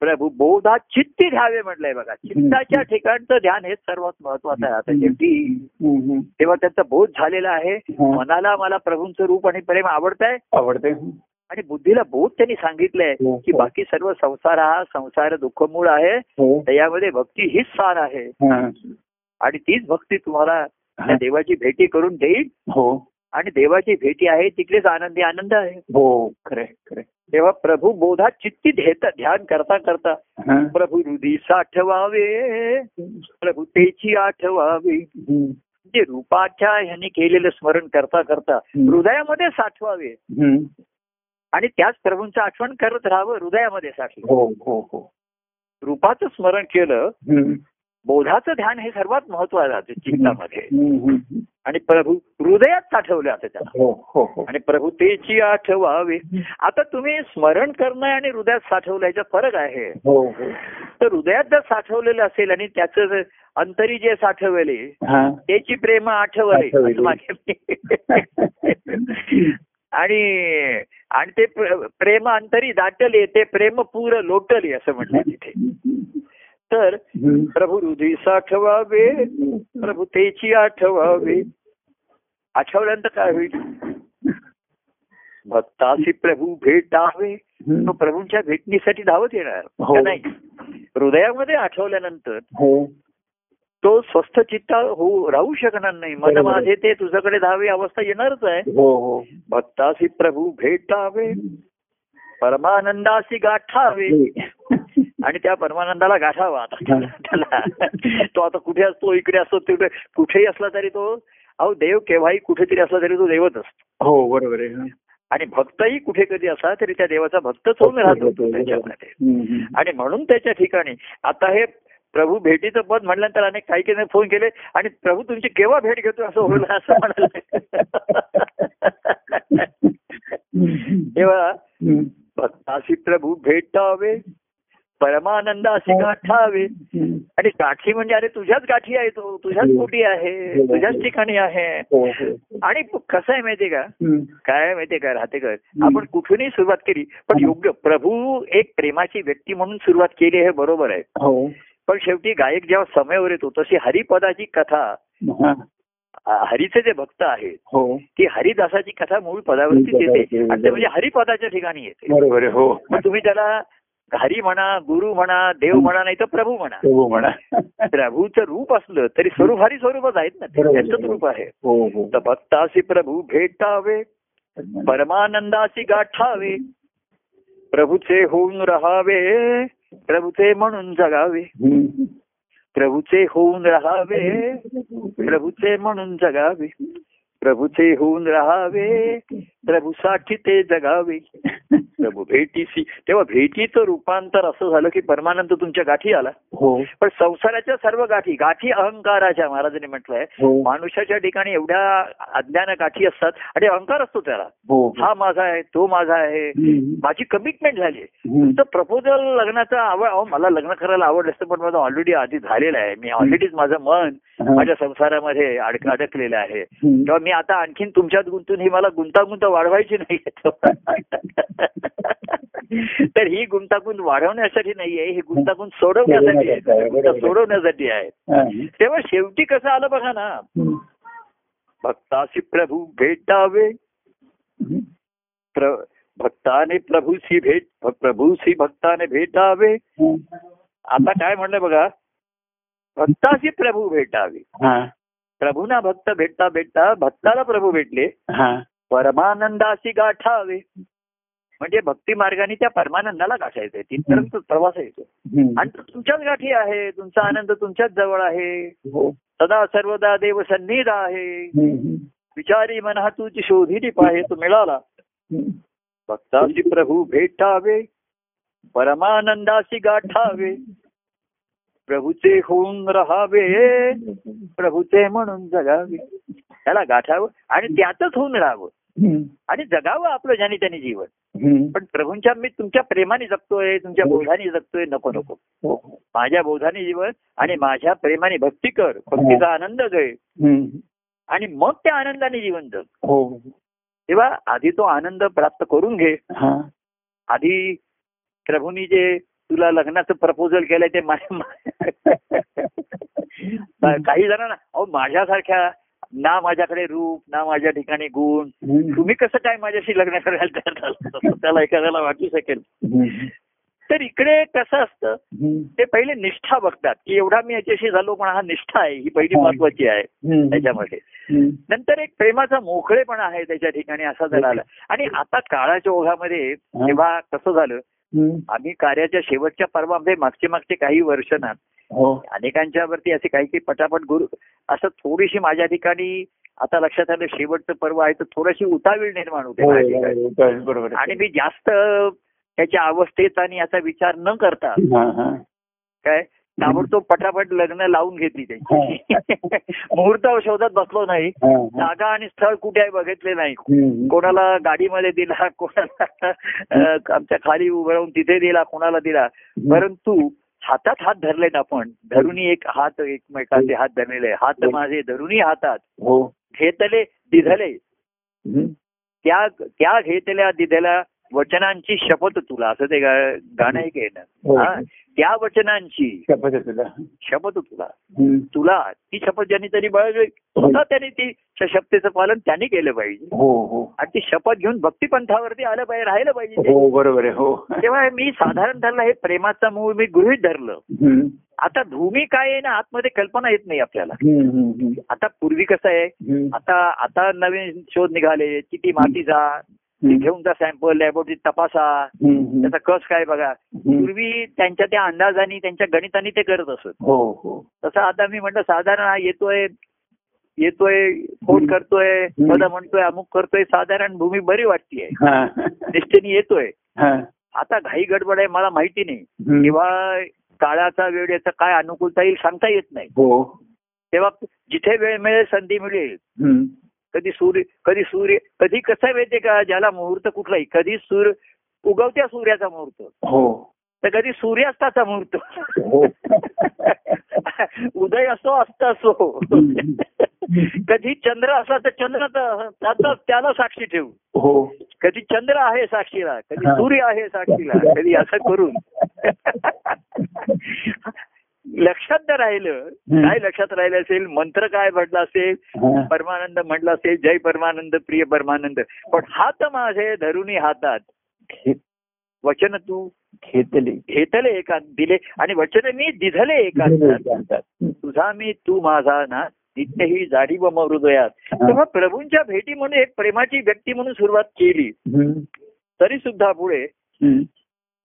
प्रभू बोधा चित्ती घ्यावे म्हटलंय बघा. चित्ताच्या ठिकाणचं ध्यान हेच सर्वात महत्वाचं आहे. आता शेवटी. तेव्हा त्यांचा बोध झालेला आहे. हा. मनाला मला प्रभूंचं रूप आणि प्रेम आवडतंय. आवडते आणि बुद्धीला बोध त्यांनी सांगितलंय हो, की हो. बाकी सर्व संसार हा संसार दुःखमूळ आहे. हो. त्याच्यामध्ये भक्ती हीच सार आहे. हा. आणि तीच भक्ती तुम्हाला त्या हा. देवाची भेटी करून देईल हो आणि देवाची भेटी आहे तिकडेच आनंदी आनंद आहे हो खरे खरे तेव्हा प्रभू बोधा चित्ती घेता ध्यान करता करता. प्रभू हृदय साठवावे प्रभू तेची आठवावी. म्हणजे रूपाच्या ह्याने केलेलं स्मरण करता करता. हृदयामध्ये साठवावे. आणि त्याच प्रभूंचं आठवण करत राहावं हृदयामध्ये साठवं हो हो हो रूपाचं स्मरण केलं. बोधाचं ध्यान हे सर्वात महत्वाचं आहे चित्तामध्ये. आणि प्रभू हृदयात साठवलं जातं त्याला. हो हो हो. आणि प्रभू तेची आठवावे. आता तुम्ही स्मरण करणं आणि हृदयात साठवलं याच्यात फरक आहे. तर हृदयात जर साठवलेलं असेल आणि त्याचं अंतरी जे साठवले त्याची प्रेम आठवले. आणि आणि ते प्र- प्रेम अंतरी दाटले ते प्रेम पूर लोटले असं म्हणलं तिथे. तर. प्रभू हृदय साठवावे प्रभू तेची आठवावे. आठवल्यानंतर काय होईल? भक्तासी प्रभू भेटावे. तो. प्रभूंच्या भेटणीसाठी धावत येणार हो. नाही? हृदयामध्ये आठवल्यानंतर हो. तो स्वस्थ चित्ता होऊ राहू शकणार नाही. मन. माझे ते तुझ्याकडे धावे अवस्था येणारच आहे. हो हो. भक्तासी प्रभू भेटावे. परमानंदासी गाठावे. आणि त्या परमानंदाला गाठावा आता. त्याला. तो आता कुठे असतो इकडे असतो तिकडे. कुठेही असला तरी तो अहो देव केव्हाही कुठेतरी असला तरी तो देवच असतो. हो बरोबर आहे आणि भक्तही कुठे कधी असला तरी त्या देवाचा भक्तच होऊन राहतो त्याच्यामध्ये. आणि म्हणून त्याच्या ठिकाणी आता हे प्रभू भेटीचं पद म्हटल्यानंतर अनेक काही काही फोन केले आणि प्रभू तुमची केव्हा भेट घेतो असं होईल असं म्हणाले. तेव्हा. भक्ताशी प्रभू भेटावे. परमानंदाशी गाठावे. आणि गाठी म्हणजे अरे तुझ्याच गाठी आहे तो. तुझ्याच पोटी आहे? तुझ्याच ठिकाणी आहे. हो हो. आणि कसं आहे माहितीये का. काय माहितीये का? राहतेकर आपण कुठूनही सुरुवात केली पण योग्य प्रभू एक प्रेमाची व्यक्ती म्हणून सुरुवात केली हे बरोबर आहे. हो. पण शेवटी गायक जेव्हा समयावर येतो तशी हरिपदाची कथा हा. हरीचे जे भक्त आहेत हो. ती हरिदासाची कथा मूळ पदावरतीच येते. आणि ते म्हणजे हरिपदाच्या ठिकाणी येते. बरोबर. आहे हो. तुम्ही त्याला हरी म्हणा गुरु म्हणा देव म्हणा नाही तर प्रभू म्हणा. हो म्हणा. प्रभूचं रूप असलं तरी स्वरूप हरी स्वरूपच आहेत ना. त्यांचंच रूप आहे. हो हो. तर भक्तासी प्रभू भेटावे परमानंदासी गाठावे प्रभूचे होऊन राहावे प्रभूचे म्हणून जगावे. प्रभूचे होऊन राहावे प्रभूचे म्हणून जगावे. प्रभूचे होऊन राहावे प्रभूसाठी ते जगावे. प्रभू भेटीसी तेव्हा भेटीचं रूपांतर असं झालं की परमानंद तुमच्या गाठी आला. हो. पण संसाराच्या सर्व गाठी गाठी अहंकाराच्या महाराजांनी म्हटलंय. हो. मानुषाच्या ठिकाणी एवढ्या अज्ञान गाठी असतात आणि अहंकार असतो त्याला. हो. हा माझा आहे तो माझा आहे. माझी कमिटमेंट झाली. तर प्रपोजल लग्नाचं आवड अहो मला लग्न करायला आवड असतं पण माझं ऑलरेडी आधी झालेलं आहे. मी ऑलरेडीच माझं मन. माझ्या संसारामध्ये अडक अडकलेलं आहे. तेव्हा मी आता आणखीन तुमच्यात गुंतून ही मला गुंतागुंत वाढवायची नाही. तर ही गुंतागुंत वाढवण्यासाठी नाहीये ही गुंतागुंत सोडवण्यासाठी आहे. सोडवण्यासाठी आहे. तेव्हा शेवटी कसं आलं बघा ना. भक्ताशी प्रभू भेटावे. भक्ताने प्रभूशी भेट प्रभूशी भक्ताने भेटावे. आता काय म्हणलं बघा? भक्ताशी प्रभू भेटावे. प्रभूना भक्त भेटता भेटता भक्ताला प्रभू भेटले. परमानंदाशी गाठावे. म्हणजे भक्ती मार्गाने त्या परमानंदाला गाठायचंय तिथपर्यंत प्रवास येतो. हम्म. आणि तो तुमच्याच गाठी आहे. तुमचा आनंद तुमच्याच जवळ आहे. हो. सदा सर्वदा देव सन्निध आहे. विचारी मना तुझी शोधिली पाहे तो मिळाला. भक्ताशी प्रभू भेटावे. परमानंदाशी गाठावे. प्रभूचे होऊन राहावे. प्रभूचे म्हणून जगावे. त्याला गाठावं आणि त्यातच होऊन राहावं. आणि जगावं आपलं ज्याने त्याने जीवन. पण प्रभूंच्या मी तुमच्या प्रेमाने जगतोय तुमच्या बोधाने जगतोय नको नको. हो. माझ्या बोधाने जीवन आणि माझ्या प्रेमाने भक्ती कर. भक्तीचा आनंद घे. आणि मग त्या आनंदाने जीवन जग. हो. तेव्हा आधी तो आनंद प्राप्त करून घे. हा. आधी प्रभूंनी जे तुला लग्नाचं प्रपोजल केलंय ते काही जणांना अहो माझ्यासारख्या ना माझ्याकडे रूप ना माझ्या ठिकाणी गुण. तुम्ही कसं काय माझ्याशी लग्न करायला तयार झालं? तसं त्याला एखाद्याला वाटू शकेल. तर इकडे कसं असतं. ते पहिले निष्ठा बघतात की एवढा मी याच्याशी झालो पण हा निष्ठा आहे ही पहिली. महत्वाची आहे. त्याच्यामध्ये. नंतर एक प्रेमाचा मोकळेपणा आहे त्याच्या ठिकाणी असा जर आला आणि आता काळाच्या ओघामध्ये तेव्हा कसं झालं. आम्ही कार्याच्या शेवटच्या पर्वामध्ये मागचे मागचे काही वर्ष ना हो अनेकांच्या वरती असे काही काही पटापट गुरु असं थोडीशी माझ्या ठिकाणी आता लक्षात आलं शेवटचं पर्व आहे तर थोडीशी उतावीळ निर्माण होते हो. हो, हो. आणि मी जास्त त्याच्या अवस्थेत आणि याचा विचार न करता हा, हा. काय ताबडतोब पटापट लग्न लावून घेतली त्यांची मुहूर्त शोधत बसलो नाही हा, हा. जागा आणि स्थळ कुठे आहे बघितले नाही. कोणाला गाडीमध्ये दिला कोणाला आमच्या खाली उभं राहून तिथे दिला कोणाला दिला परंतु हातात हात धरलेत आपण धरुनी एक हात एकमेकांचे हात धरलेले हात माझे धरुनी हातात. हो. घेतले दिधले. त्या त्या घेतल्या दिधल्या वचनांची शपथ तुला असं ते गाणं एक आहे हो. ना हा? त्या वचनांची शपथ तुला. शपथ तुला. ती शपथ ज्यांनी तरी बाळगली स्वतः त्यांनी ती श- शपथेचं पालन त्यांनी केलं पाहिजे हो हो आणि ती शपथ घेऊन भक्तिपंथावरती आलं पाहिजे राहिलं पाहिजे. हो बरोबर आहे हो तेव्हा मी साधारण धरलं हे प्रेमाचा मूळ मी गृहित धरलं. आता भूमी काय आहे ना आतमध्ये कल्पना येत नाही आपल्याला. आता पूर्वी कसं आहे. आता आता नवीन शोध निघाले किती मातीचा ती हम्म. घेऊन जा सॅम्पल लॅबोरेटरीत तपासा. त्याचा कस काय बघा. पूर्वी त्यांच्या त्या अंदाजाने त्यांच्या गणिताने ते करत असत तसं आता मी म्हटलं साधारण येतोय येतोय फोन करतोय पद म्हणतोय अमुक करतोय साधारण भूमी बरी वाटतीये हा. निष्ठेने येतोय. हा. आता घाई गडबड आहे मला माहिती नाही. किंवा काळाचा वेळ याचा काय अनुकूलता येईल सांगता येत नाही. हो. तेव्हा जिथे वेळ मिळेल संधी मिळेल. कधी सूर्य कधी सूर्य कधी कसं माहितीये का ज्याला मुहूर्त कुठलाही कधी सूर्य उगवत्या सूर्याचा मुहूर्त. हो. तर कधी सूर्यास्ताचा मुहूर्त. हो. उदय असो अस्त असो. कधी चंद्र असला तर चंद्र त्याचा त्याला साक्षी ठेवू. हो. कधी चंद्र आहे साक्षीला कधी. सूर्य आहे साक्षीला कधी असं करून. लक्षात जर राहिलं. काय लक्षात राहिलं असेल? मंत्र काय म्हटलं असेल. परमानंद म्हटलं असेल? जय परमानंद प्रिय परमानंद. पण हात माझे धरुनी हातात. वचन तू. घेतली. घेतले एकांत. दिले. आणि वचन मी दिधले एकांतात. तुझा मी तू माझा ना नित्य ही जाडी व हृदयात. तेव्हा प्रभूंच्या भेटी म्हणून एक प्रेमाची व्यक्ती म्हणून सुरुवात केली. तरी सुद्धा पुढे.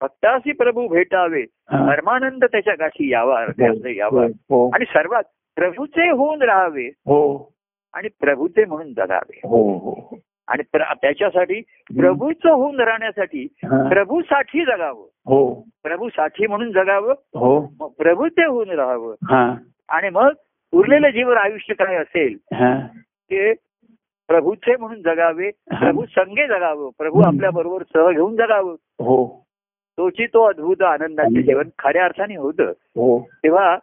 भक्तासी प्रभू भेटावे. हा. परमानंद त्याच्या गाठी यावा त्याचं यावा. हो. आणि सर्वात प्रभूचे होऊन राहावे. हो. आणि प्रभूचे म्हणून जगावे. हो हो. आणि त्याच्यासाठी प्रभूचं होऊन राहण्यासाठी हा. प्रभूसाठी जगावं. हो. प्रभूसाठी म्हणून जगावं. हो. प्रभूचे होऊन राहावं. हा. आणि मग उरलेलं जीवन आयुष्य काय असेल हा. ते प्रभूचे म्हणून जगावे प्रभू संगे जगावं प्रभू आपल्या बरोबर सह घेऊन जगावं. हो. तोची तो अद्भुत आनंदाचे जीवन खऱ्या अर्थाने होतं. हो. तेव्हा.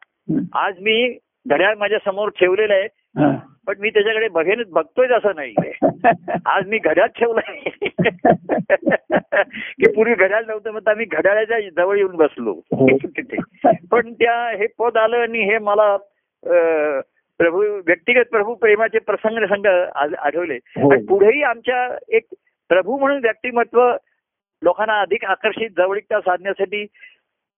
आज मी घड्याळ माझ्यासमोर ठेवलेलं आहे हा. पण मी त्याच्याकडे बघेनच बघतोय असं नाही. आज मी घड्याळ ठेवलंय की पूर्वी घड्याळ नव्हतं मग आम्ही घड्याळाच्या जवळ येऊन बसलो. हो. तिथे पण त्या हे पद आलं आणि हे मला प्रभू व्यक्तिगत प्रभू प्रेमाचे प्रसंग संघ आठवले हो. आणि पुढेही आमच्या एक प्रभू म्हणून व्यक्तिमत्व लोकांना अधिक आकर्षित जवळीकता साधण्यासाठी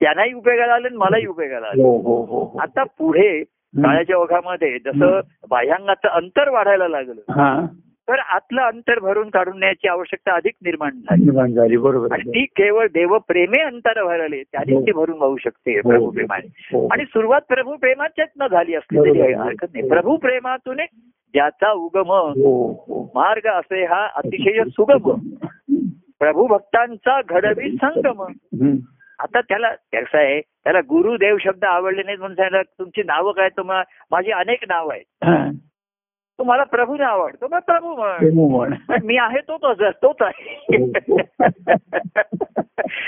त्यांनाही उपयोगाला आलं आणि मलाही उपयोगाला आलं. हो हो. आता पुढे काळाच्या ओघामध्ये जसं बाह्यांगाचं अंतर वाढायला लागलं तर आतलं अंतर भरून काढण्याची आवश्यकता अधिक निर्माण झाली. बरोबर. आणि. ती केवळ देव प्रेमे अंतर भरले त्याने ती भरून वाहू शकते हो. प्रभू प्रेमाने हो. आणि सुरुवात प्रभू प्रेमाच्याच न झाली असली तरी. हरकत नाही. प्रभू प्रेमातून ज्याचा उगम हो हो. मार्ग असे हा अतिशय सुगम. प्रभू भक्तांचा घडवी संगम. आता त्याला कसं आहे त्याला गुरुदेव शब्द आवडले नाहीत म्हणून सांगितलं तुमची नावं काय? तुम्हाला माझी अनेक नाव आहेत. तुम्हाला प्रभू नाव आवडतो. मग प्रभू म्हण. प्रेमू मी आहे तो तोच तोच आहे.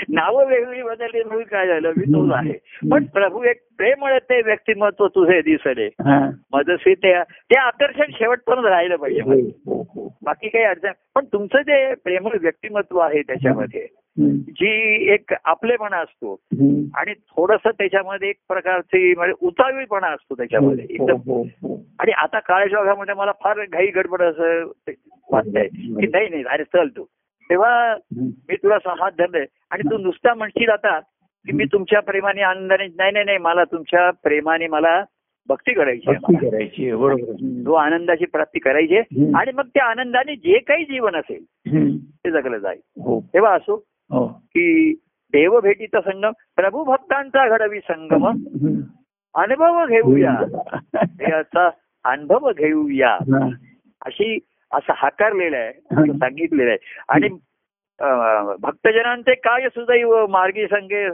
नावं वेगळी बदलली म्हणून काय झालं? मी तोच आहे. पण प्रभू एक प्रेमळ ते व्यक्तिमत्व तुझे दिसले. हा. मदसी ते ते आकर्षण शेवटपर्यंत राहिलं पाहिजे. हो, हो, हो. बाकी काही अडचण पण तुमचं जे प्रेमळ व्यक्तिमत्व आहे त्याच्यामध्ये. जी एक आपलेपणा असतो. आणि थोडस त्याच्यामध्ये एक प्रकारची म्हणजे उतावीळपणा असतो त्याच्यामध्ये. हो, एकदम हो, हो. आणि आता काळाच्या ओघामध्ये मला फार घाई गडबड असं वाटतंय की नाही नाही अरे चल तू. तेव्हा. मी तुला हात धरले. आणि तू नुसता म्हणशील आता की मी तुमच्या प्रेमाने आनंदाने नाही नाही नाही मला तुमच्या प्रेमाने मला भक्ती करायची. तो आनंदाची प्राप्ती करायची. आणि मग त्या आनंदाने जे काही जीवन असेल. ते जगलं जाईल. तेव्हा असो की देव भेटीचा संगम प्रभू भक्तांचा घडवी संगम. अनुभव घेऊया. याचा अनुभव घेऊया. हा. अशी असं हाकारलेलं आहे हं. सांगितलेलं आहे. आणि भक्तजनांचे काय सुदैव मार्गी संगे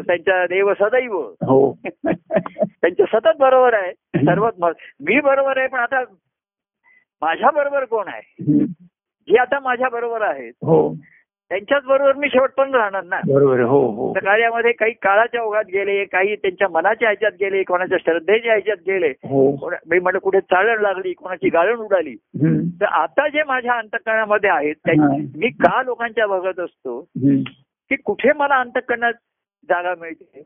त्यांच्या देव सदैव? हो. त्यांच्या सतत बरोबर आहे सर्वात मी बरोबर आहे पण आता माझ्या बरोबर कोण आहे. जे आता माझ्या बरोबर आहेत हो. त्यांच्याच बरोबर मी शेवटपर्यंत राहणार ना बरोबर. हो हो कार्यामध्ये काही काळाच्या ओघात गेले काही त्यांच्या मनाच्या ह्याच्यात गेले कोणाच्या श्रद्धेच्या ह्याच्यात गेले हो मी म्हणलं कुठे चाळण लागली कोणाची गाळण उडाली. तर आता जे माझ्या अंतकरणामध्ये आहेत. मी का लोकांच्या बघत असतो. की कुठे मला अंतकरणात जागा मिळते.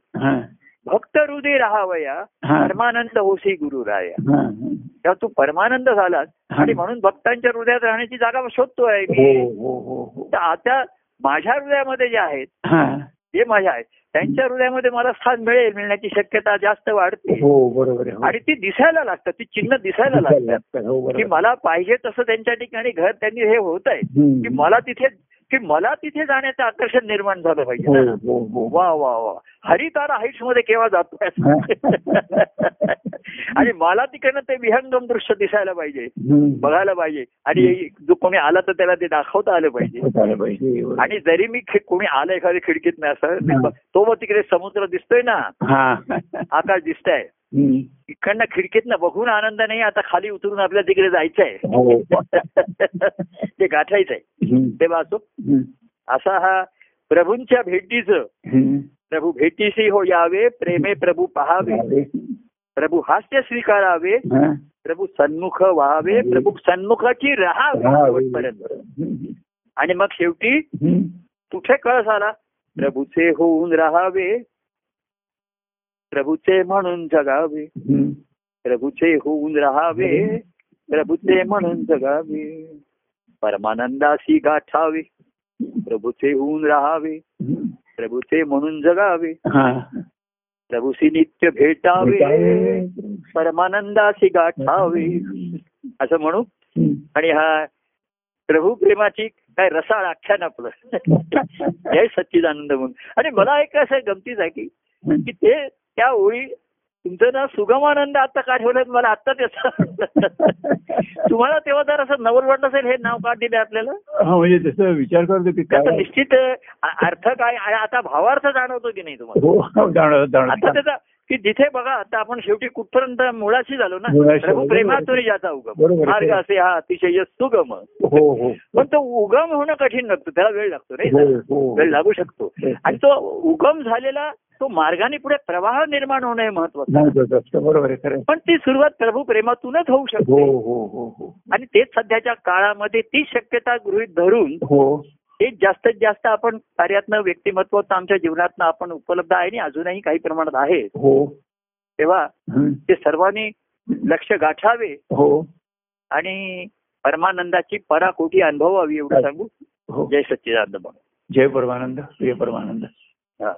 भक्त हृदय राहावया. परमानंद होसी गुरु राया. तेव्हा तू परमानंद झालास. आणि म्हणून भक्तांच्या हृदयात राहण्याची जागा शोधतोय मी हो हो हो तर आता माझ्या हृदयामध्ये जे आहेत हा. जे माझ्या आहेत त्यांच्या हृदयामध्ये मला स्थान मिळेल मिळण्याची शक्यता जास्त वाढते बरोबर. आणि ती दिसायला लागतात ती चिन्ह दिसायला लागतात की मला पाहिजे तसं त्यांच्या ठिकाणी घर त्यांनी हे होत आहे. की मला तिथे की मला तिथे जाण्याचं आकर्षण निर्माण झालं पाहिजे हो. हो हो वा वा वा हरितारा हाईट्समध्ये केव्हा जातोय आणि मला तिकडनं ते विहंगम दृश्य दिसायला पाहिजे. बघायला पाहिजे आणि जो कोणी आला तर त्याला ते दाखवता आलं पाहिजे. आणि जरी मी कोणी आलं एखाद्या खिडकीत नाही असं. तो मग तिकडे समुद्र दिसतोय ना हा आकाश दिसतंय. इकडनं खिडकीतनं बघून आनंद नाही आता खाली उतरून आपल्याला तिकडे जायचंय. हो. ते गाठायचंय. हम्म. तेव्हा असो. असा हा प्रभूंच्या भेटीचं. प्रभू भेटीशी हो यावे प्रेमे प्रभू पहावे. प्रभू हास्य स्वीकारावे. प्रभू सन्मुख व्हावे. प्रभू सन्मुखाची राहावे. आणि मग शेवटी. कुठे कळस आला प्रभूचे होऊन राहावे. प्रभूचे म्हणून जगावे. प्रभूचे होऊन राहावे. प्रभूचे म्हणून जगावे. परमानंदाशी गाठावे. प्रभूचे होऊन राहावे. प्रभूचे म्हणून जगावे. हा. प्रभूशी नित्य भेटावे. परमानंदाशी गाठावे. असं म्हणू. आणि हा प्रभू प्रेमाची काय रसाळ आख्यान आपलं. जय सच्चिदानंद म्हणून. आणि मला एक असं गमतीच आहे की ते त्या ओळी तुमचं ना सुगमानंद आता का ठेवलं मला आत्ता त्याचं तुम्हाला तेव्हा जर असं नवल वाटलं असेल हे नाव का दिले आपल्याला? हा म्हणजे तसं विचार करतो की त्याचा निश्चित अर्थ काय? आणि आता भावार्थ जाणवतो की नाही तुम्हाला? हो जाणवत आता त्याचा की जिथे बघा आता आपण शेवटी कुठपर्यंत मुळाशी झालो ना प्रभू प्रेमातून जाता उगम. मार्ग असे हा अतिशय सुगम हो हो. पण तो उगम होणं कठीण नसतं त्याला वेळ लागतो नाही हो वेळ लागू शकतो. आणि तो उगम झालेला तो मार्गाने पुढे प्रवाह निर्माण होणं हे महत्वाचं. पण ती सुरुवात प्रभू प्रेमातूनच होऊ शकते. आणि तेच सध्याच्या काळामध्ये ती शक्यता गृहीत धरून हो जास्तीत जास्त आपण कार्यातनं व्यक्तिमत्व आमच्या जीवनातनं आपण उपलब्ध आहे आणि अजूनही काही प्रमाणात आहे. हो. तेव्हा. ते सर्वांनी लक्ष गाठावे. हो. आणि परमानंदाची पराकोटी अनुभवावी एवढं सांगू. हो. जय सच्चिदानंद म्हणून जय परमानंद प्रिय परमानंद. हा.